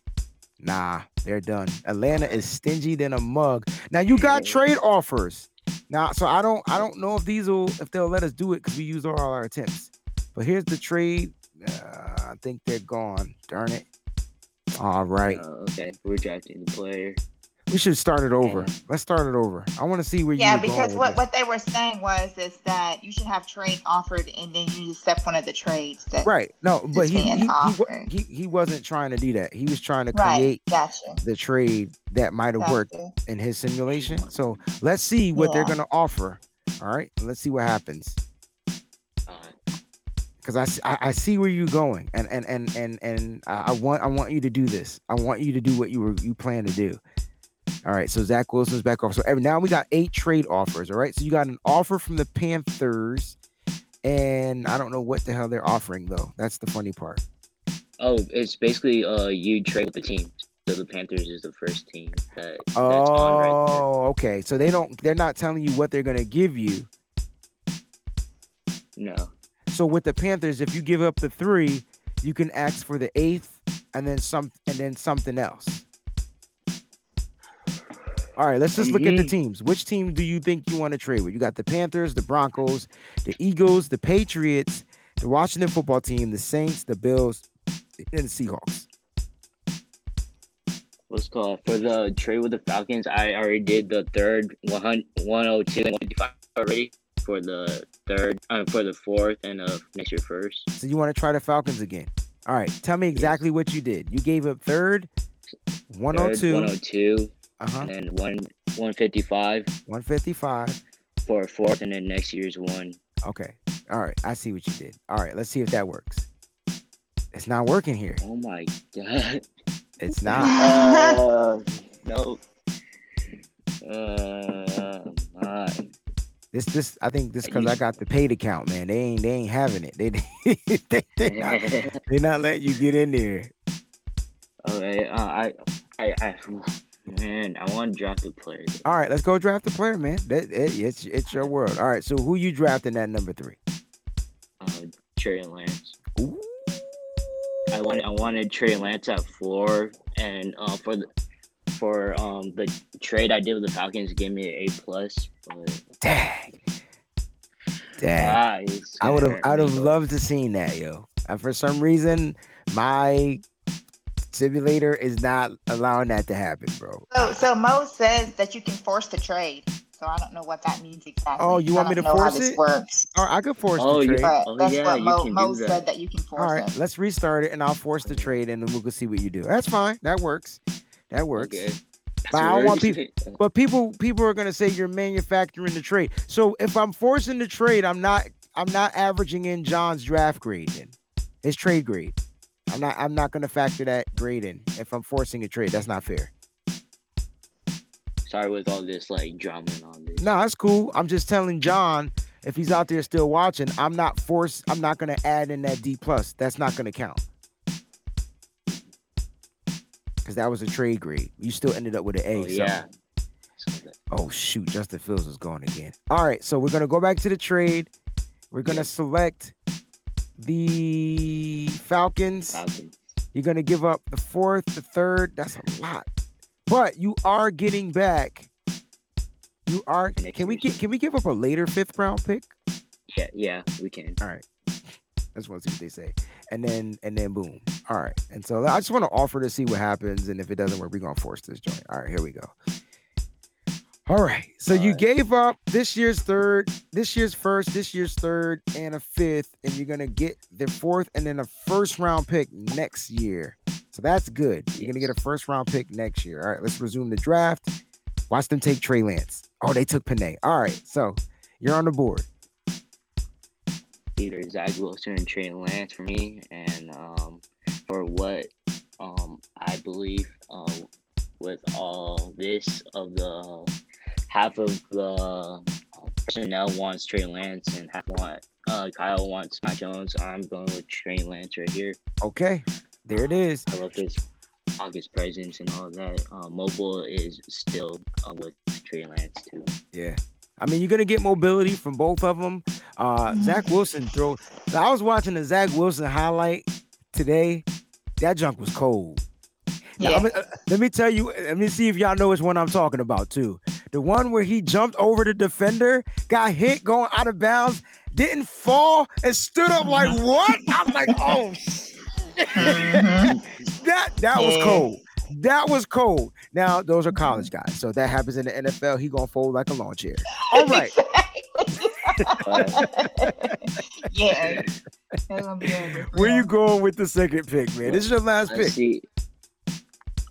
Nah, they're done. Atlanta is stingy than a mug. Now you got trade offers. Now, so I don't I don't know if these will if they'll let us do it because we used all our attempts. But here's the trade. Uh, I think they're gone. Darn it. All right. Uh, okay, we're drafting the player. We should start it over. Let's start it over. I want to see where Yeah, you going because what, what they were saying was is that you should have trade offered and then you accept one of the trades. That, Right. No, but he he, he, he wasn't trying to do that. He was trying to Right. create Gotcha. the trade that might have worked in his simulation. So let's see what they're gonna offer. All right, let's see what happens. Because I see where you're going, and and and and and I I want I want you to do this. I want you to do what you were you plan to do. All right, so Zach Wilson's back off. So every, now we got eight trade offers. All right, so you got an offer from the Panthers, and I don't know what the hell they're offering though. That's the funny part. oh, it's basically uh you trade with the team. So the Panthers is the first team that that's on right. Oh, okay. So they don't they're not telling you what they're gonna give you. No. So with the Panthers, if you give up the three, you can ask for the eighth and then some and then something else. All right, let's just look at the Mhm. teams. Which team do you think you want to trade with? You got the Panthers, the Broncos, the Eagles, the Patriots, the Washington football team, the Saints, the Bills, and the Seahawks. What's called for the trade with the Falcons? I already did the third 100, 102 and 155 already for the third, uh, for the fourth, and uh next year first. So you want to try the Falcons again. All right, tell me exactly what you did. You gave up third, Third, 102, 102, uh-huh, and then one 155 155. for a fourth, and then next year's one. Okay. All right. I see what you did. All right. Let's see if that works. It's not working here. Oh my god. It's not. uh, no. Uh, my. This this I think this because I got the paid account, man. They ain't they ain't having it. They they they not, they not letting you get in there. Okay, uh, I, I, I, man, I want to draft a player. All right, let's go draft a player, man. That it, it's it's your world. All right. So who you drafting at number three? Uh, Trey Lance. Ooh. I want, I wanted Trey Lance at four, and uh, for the, for um the trade I did with the Falcons, gave me an A plus. But Dang. Dang. ah, I would have I would have loved to seen that, yo. And for some reason, my simulator is not allowing that to happen, bro. So, so Mo says that you can force the trade. So I don't know what that means exactly. Oh, you want me don't to know how force this it? Works. All right, I could force Oh, the trade. But Oh, that's yeah, what you Mo, can Mo that. said that you can force All right, it. let's restart it and I'll force the trade and then we can see what you do. That's fine. That works. That works. Okay. But I don't want people- But people people are gonna say you're manufacturing the trade. So if I'm forcing the trade, I'm not I'm not averaging in John's draft grade then. His trade grade. I'm not I'm not gonna factor that grade in if I'm forcing a trade. That's not fair. Sorry with all this like drama and all this. No, that's cool. I'm just telling John if he's out there still watching, I'm not forced. I'm not gonna add in that D plus. That's not gonna count because that was a trade grade. You still ended up with an A. Oh, yeah. So Oh shoot, Justin Fields is gone again. All right, so we're gonna go back to the trade. We're gonna select the Falcons. Falcons. You're gonna give up the fourth, the third. That's a lot, but you are getting back. You are. Can we get? Can we give up a later fifth round pick? Yeah, yeah, we can. All right. I just want to see what they say, and then and then boom. All right. And so I just want to offer to see what happens, and if it doesn't work, we're gonna force this joint. All right, here we go. All right. So you Alright. gave up this year's third, this year's first, this year's third, and a fifth, and you're gonna get the fourth and then a first round pick next year. So that's good. You're gonna get a first round pick next year. All right, let's resume the draft. Watch them take Trey Lance. Oh, they took Penei. All right, so you're on the board. Either Zach Wilson and Trey Lance for me, and um, for what um I believe um with all this of the half of the uh, personnel wants Trey Lance and half want uh Kyle wants Mac Jones. I'm going with Trey Lance right here. Okay, there it is. I love his August presence and all that. Uh, mobile is still uh, with Trey Lance too. Yeah. I mean, you're gonna get mobility from both of them. Uh, Zach Wilson throw. So I was watching the Zach Wilson highlight today. That junk was cold. Now, Yeah. I'm- uh, let me tell you. Let me see if y'all know which one I'm talking about too. The one where he jumped over the defender, got hit going out of bounds, didn't fall, and stood up like what? I'm like, oh, shit. Mhm. that that was cold. That was cold. Now those are college guys, so that happens in the NFL. He gonna fold like a lawn chair. All right. yeah. That's gonna be over. Where you going with the second pick, man? This is your last Let's pick. see.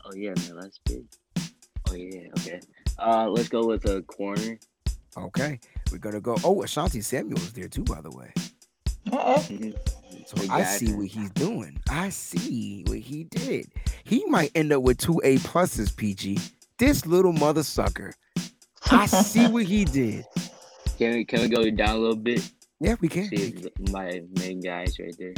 Oh yeah, man. Let's pick. Oh yeah. Okay. Uh, let's go with a corner. Okay, we're gonna go. Oh, Asante Samuel is there too, by the way. Uh-uh. So I see him. what he's doing. I see what he did. He might end up with two A pluses, PG. This little mother sucker. I see what he did. Can we can we go down a little bit? Yeah, we can. See if my main guy's right there.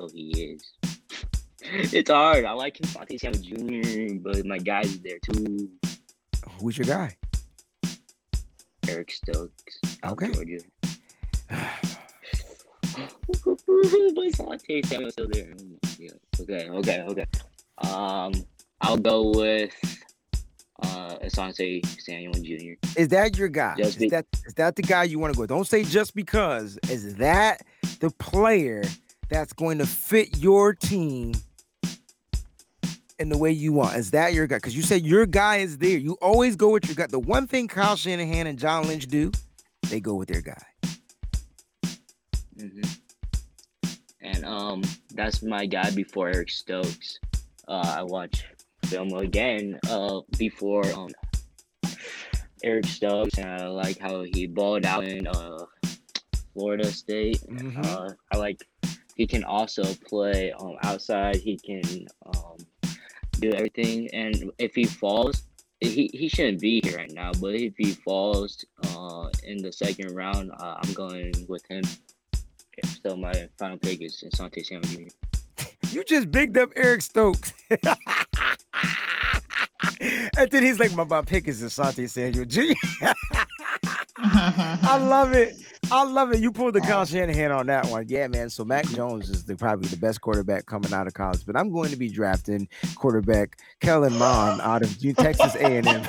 Oh, he is. It's hard. I like him, Fonte Samuel Jr., but my guy's is there too. Who's your guy? Eric Stokes. Okay. Georgia. Samuel's still there. Yeah. Okay. Okay. Okay. Um, I'll go with uh Asante Samuel Jr. Is that your guy? Just is be- that is that the guy you want to go? With? Don't say just because. Is that the player that's going to fit your team in the way you want? Is that your guy? Because you said your guy is there. You always go with your guy. The one thing Kyle Shanahan and John Lynch do, they go with their guy. hmm And um, that's my guy before Eric Stokes. Uh, I watched film again uh before um Eric Stokes, and I like how he balled out in uh Florida State. Mhm. Uh, I like he can also play um outside. He can um do everything, and if he falls. He, he shouldn't be here right now, but if he falls uh, in the second round, uh, I'm going with him. So my final pick is Asante Samuel. You just bigged up Eric Stokes. and then he's like, my, my pick is Asante Samuel. I love it. I love it. You pulled the Kyle Shanahan on that one. Yeah, man. So Mac Jones is the, probably the best quarterback coming out of college, but I'm going to be drafting quarterback Kellen Mond out of Texas A&M.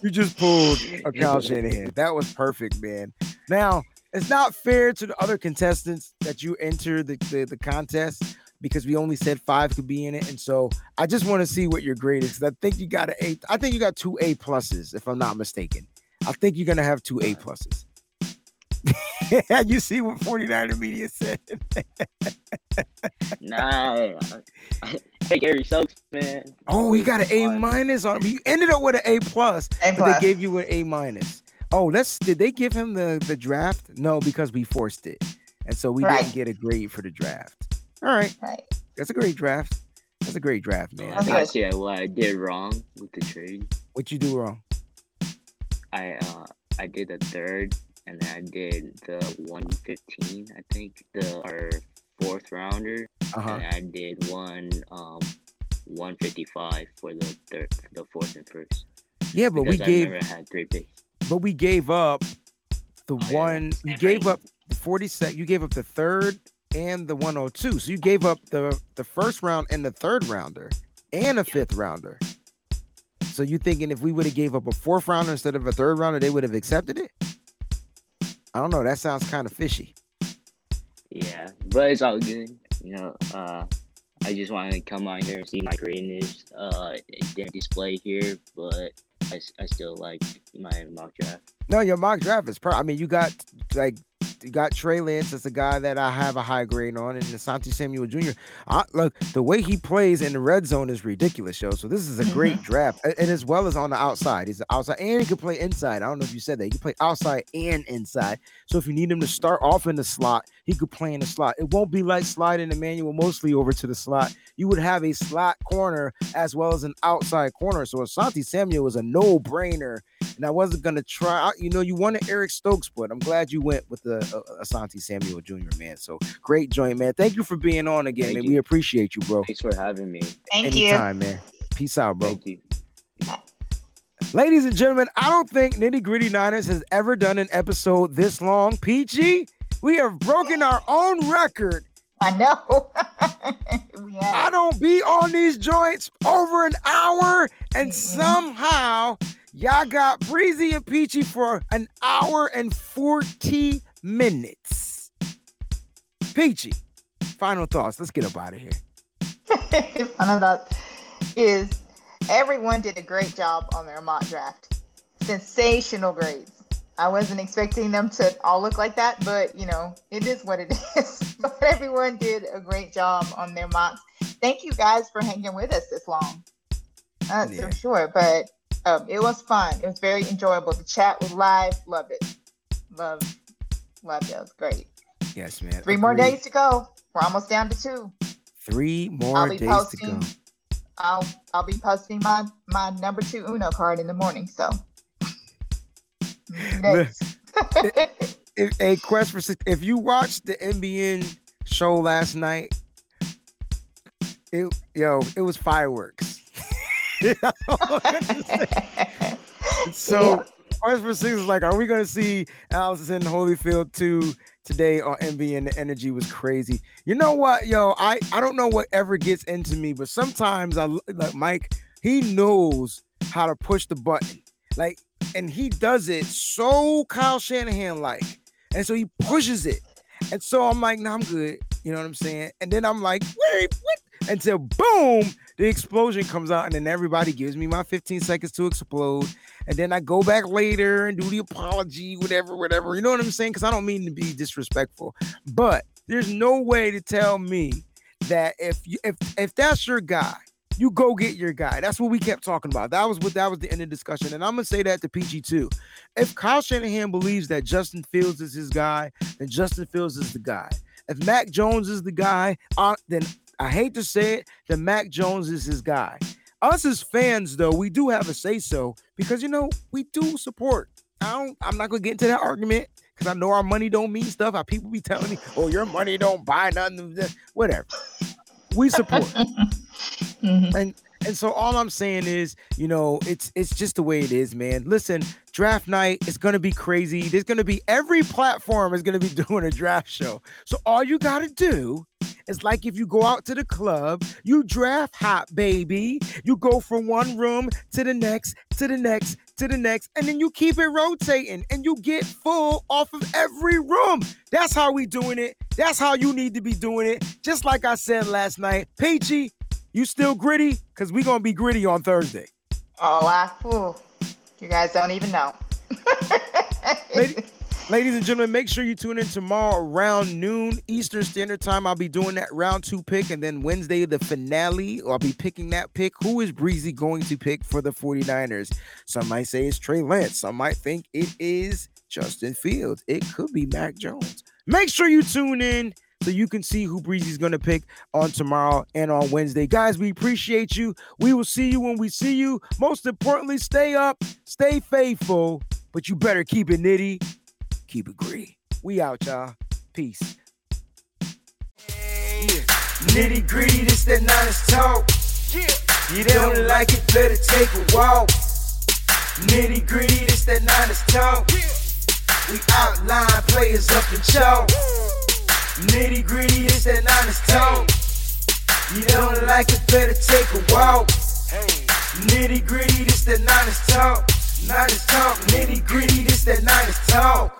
You just pulled a Kyle Shanahan. That was perfect, man. Now, it's not fair to the other contestants that you enter the, the, the contest because we only said five could be in it. And so I just want to see what your grade is. I think you got an A. I think you got two A pluses, if I'm not mistaken. I think you're gonna have two A pluses. you see what 49er media said. Nah, I take Eric Stokes, man. Oh, he got an A minus on him. You ended up with an A plus, A but plus. they gave you an A minus. Oh, let's did they give him the the draft? No, because we forced it. And so we Right. didn't get a grade for the draft. All right. Right. That's a great draft. That's a great draft, man. Okay. I see what I did wrong with the trade. What you do wrong? I uh I did the third, and then I did the one fifteen. I think the our fourth rounder, Uh-huh. and I did one um one fifty five for the third, the fourth and first. Yeah, but we because I gave never had three picks. but we gave up the Oh, yeah. one you gave up the 40 sec you gave up the third and the 102 so you gave up the the first round and the third rounder and a fifth rounder so you thinking if we would have gave up a fourth rounder instead of a third rounder they would have accepted it i don't know that sounds kind of fishy Yeah, but it's all good. You know, uh, I just wanted to come on here and see my greatness. Uh, it didn't display here, but I, I still like my mock draft. No your mock draft is per i mean you got like you got Trey Lance as a guy that I have a high grade on, and Asante Samuel Jr. I, look, the way he plays in the red zone is ridiculous, yo. So this is a great mm-hmm. draft, a- and as well as on the outside, he's outside and he can play inside. I don't know if you said that he can play outside and inside. So if you need him to start off in the slot, he could play in the slot. It won't be like sliding Emmanuel Moseley over to the slot. You would have a slot corner as well as an outside corner. So Asante Samuel was a no-brainer and I wasn't gonna try. I- You know, you wanted Eric Stokes, but I'm glad you went with the uh, Asante Samuel Jr. Man, so great joint, man. Thank you for being on again, Thank man. you. We appreciate you, bro. Thanks for having me. Thank you. Anytime, man. Peace out, bro. Thank you. Ladies and gentlemen, I don't think Nitty Gritty Niners has ever done an episode this long. PG, we have broken our own record. I know. we I don't be on these joints over an hour, and somehow y'all got Breezy and Peachy for an hour and 40 minutes. Peachy, final thoughts. Let's get up out of here. Final thought is everyone did a great job on their mock draft. Sensational grades. I wasn't expecting them to all look like that, but you know, it is what it is. but everyone did a great job on their mocks. Thank you guys for hanging with us this long. That's Yeah. for sure. But um, it was fun. It was very enjoyable. The chat was live. Love it. Love, love it. It was great. Yes, man. Three more days to go. We're almost down to two. Three more I'll be days posting. to go. I'll I'll be posting my my number two Uno card in the morning. So. If, a quest for Six- if you watched the NBN show last night, it yo, it was fireworks. so Quest for Six is like, are we gonna see Allison in Holyfield 2 today on and The energy was crazy. You know what, yo, I I don't know what ever gets into me, but sometimes I like Mike, he knows how to push the button. Like, and he does it so Kyle Shanahan like. And so he pushes it. And so I'm like, no, I'm good. You know what I'm saying? And then I'm like, wait, what? Until boom, the explosion comes out, and then everybody gives me my 15 seconds to explode. And then I go back later and do the apology, whatever, whatever. You know what I'm saying? Because I don't mean to be disrespectful. But there's no way to tell me that if you if if that's your guy, you go get your guy. That's what we kept talking about. That was what that was the end of discussion. And I'm gonna say that to PG too. If Kyle Shanahan believes that Justin Fields is his guy, then Justin Fields is the guy. If Mac Jones is the guy, uh, then I hate to say it, then Mac Jones is his guy. Us as fans, though, we do have a say so because you know we do support. I don't. I'm not gonna get into that argument because I know our money don't mean stuff. How people be telling me, "Oh, your money don't buy nothing." Whatever. We support. Mhm. and and so all I'm saying is, you know, it's it's just the way it is, man. Listen, draft night is gonna be crazy. There's gonna be every platform is gonna be doing a draft show. So all you gotta do is like if you go out to the club, you draft hot, baby. You go from one room to the next, to the next, to the next, and then you keep it rotating and you get full off of every room. That's how we doing it. That's how you need to be doing it. Just like I said last night, Peachy, you still gritty? Cause we gonna be gritty on Thursday. Oh, I fool. You guys don't even know. Lady- Ladies and gentlemen, make sure you tune in tomorrow around noon Eastern Standard Time. I'll be doing that round two pick, and then Wednesday, the finale. I'll be picking that pick. Who is Breezy going to pick for the 49ers? Some might say it's Trey Lance. Some might think it is Justin Fields. It could be Mac Jones. Make sure you tune in so you can see who Breezy's going to pick on tomorrow and on Wednesday. Guys, we appreciate you. We will see you when we see you. Most importantly, stay up, stay faithful, but you better keep it nitty, keep it gritty. We out, y'all. Peace. Yeah. Nitty gritty, this that Niners talk. Yeah. You don't like it, better take a walk. Nitty gritty, this that Niners talk. We outline players up the chalk. Nitty gritty, this that Niners talk. You don't like it, better take a walk. Hey. Nitty gritty, this that Niners talk. Niners talk, nitty gritty, this that Niners talk.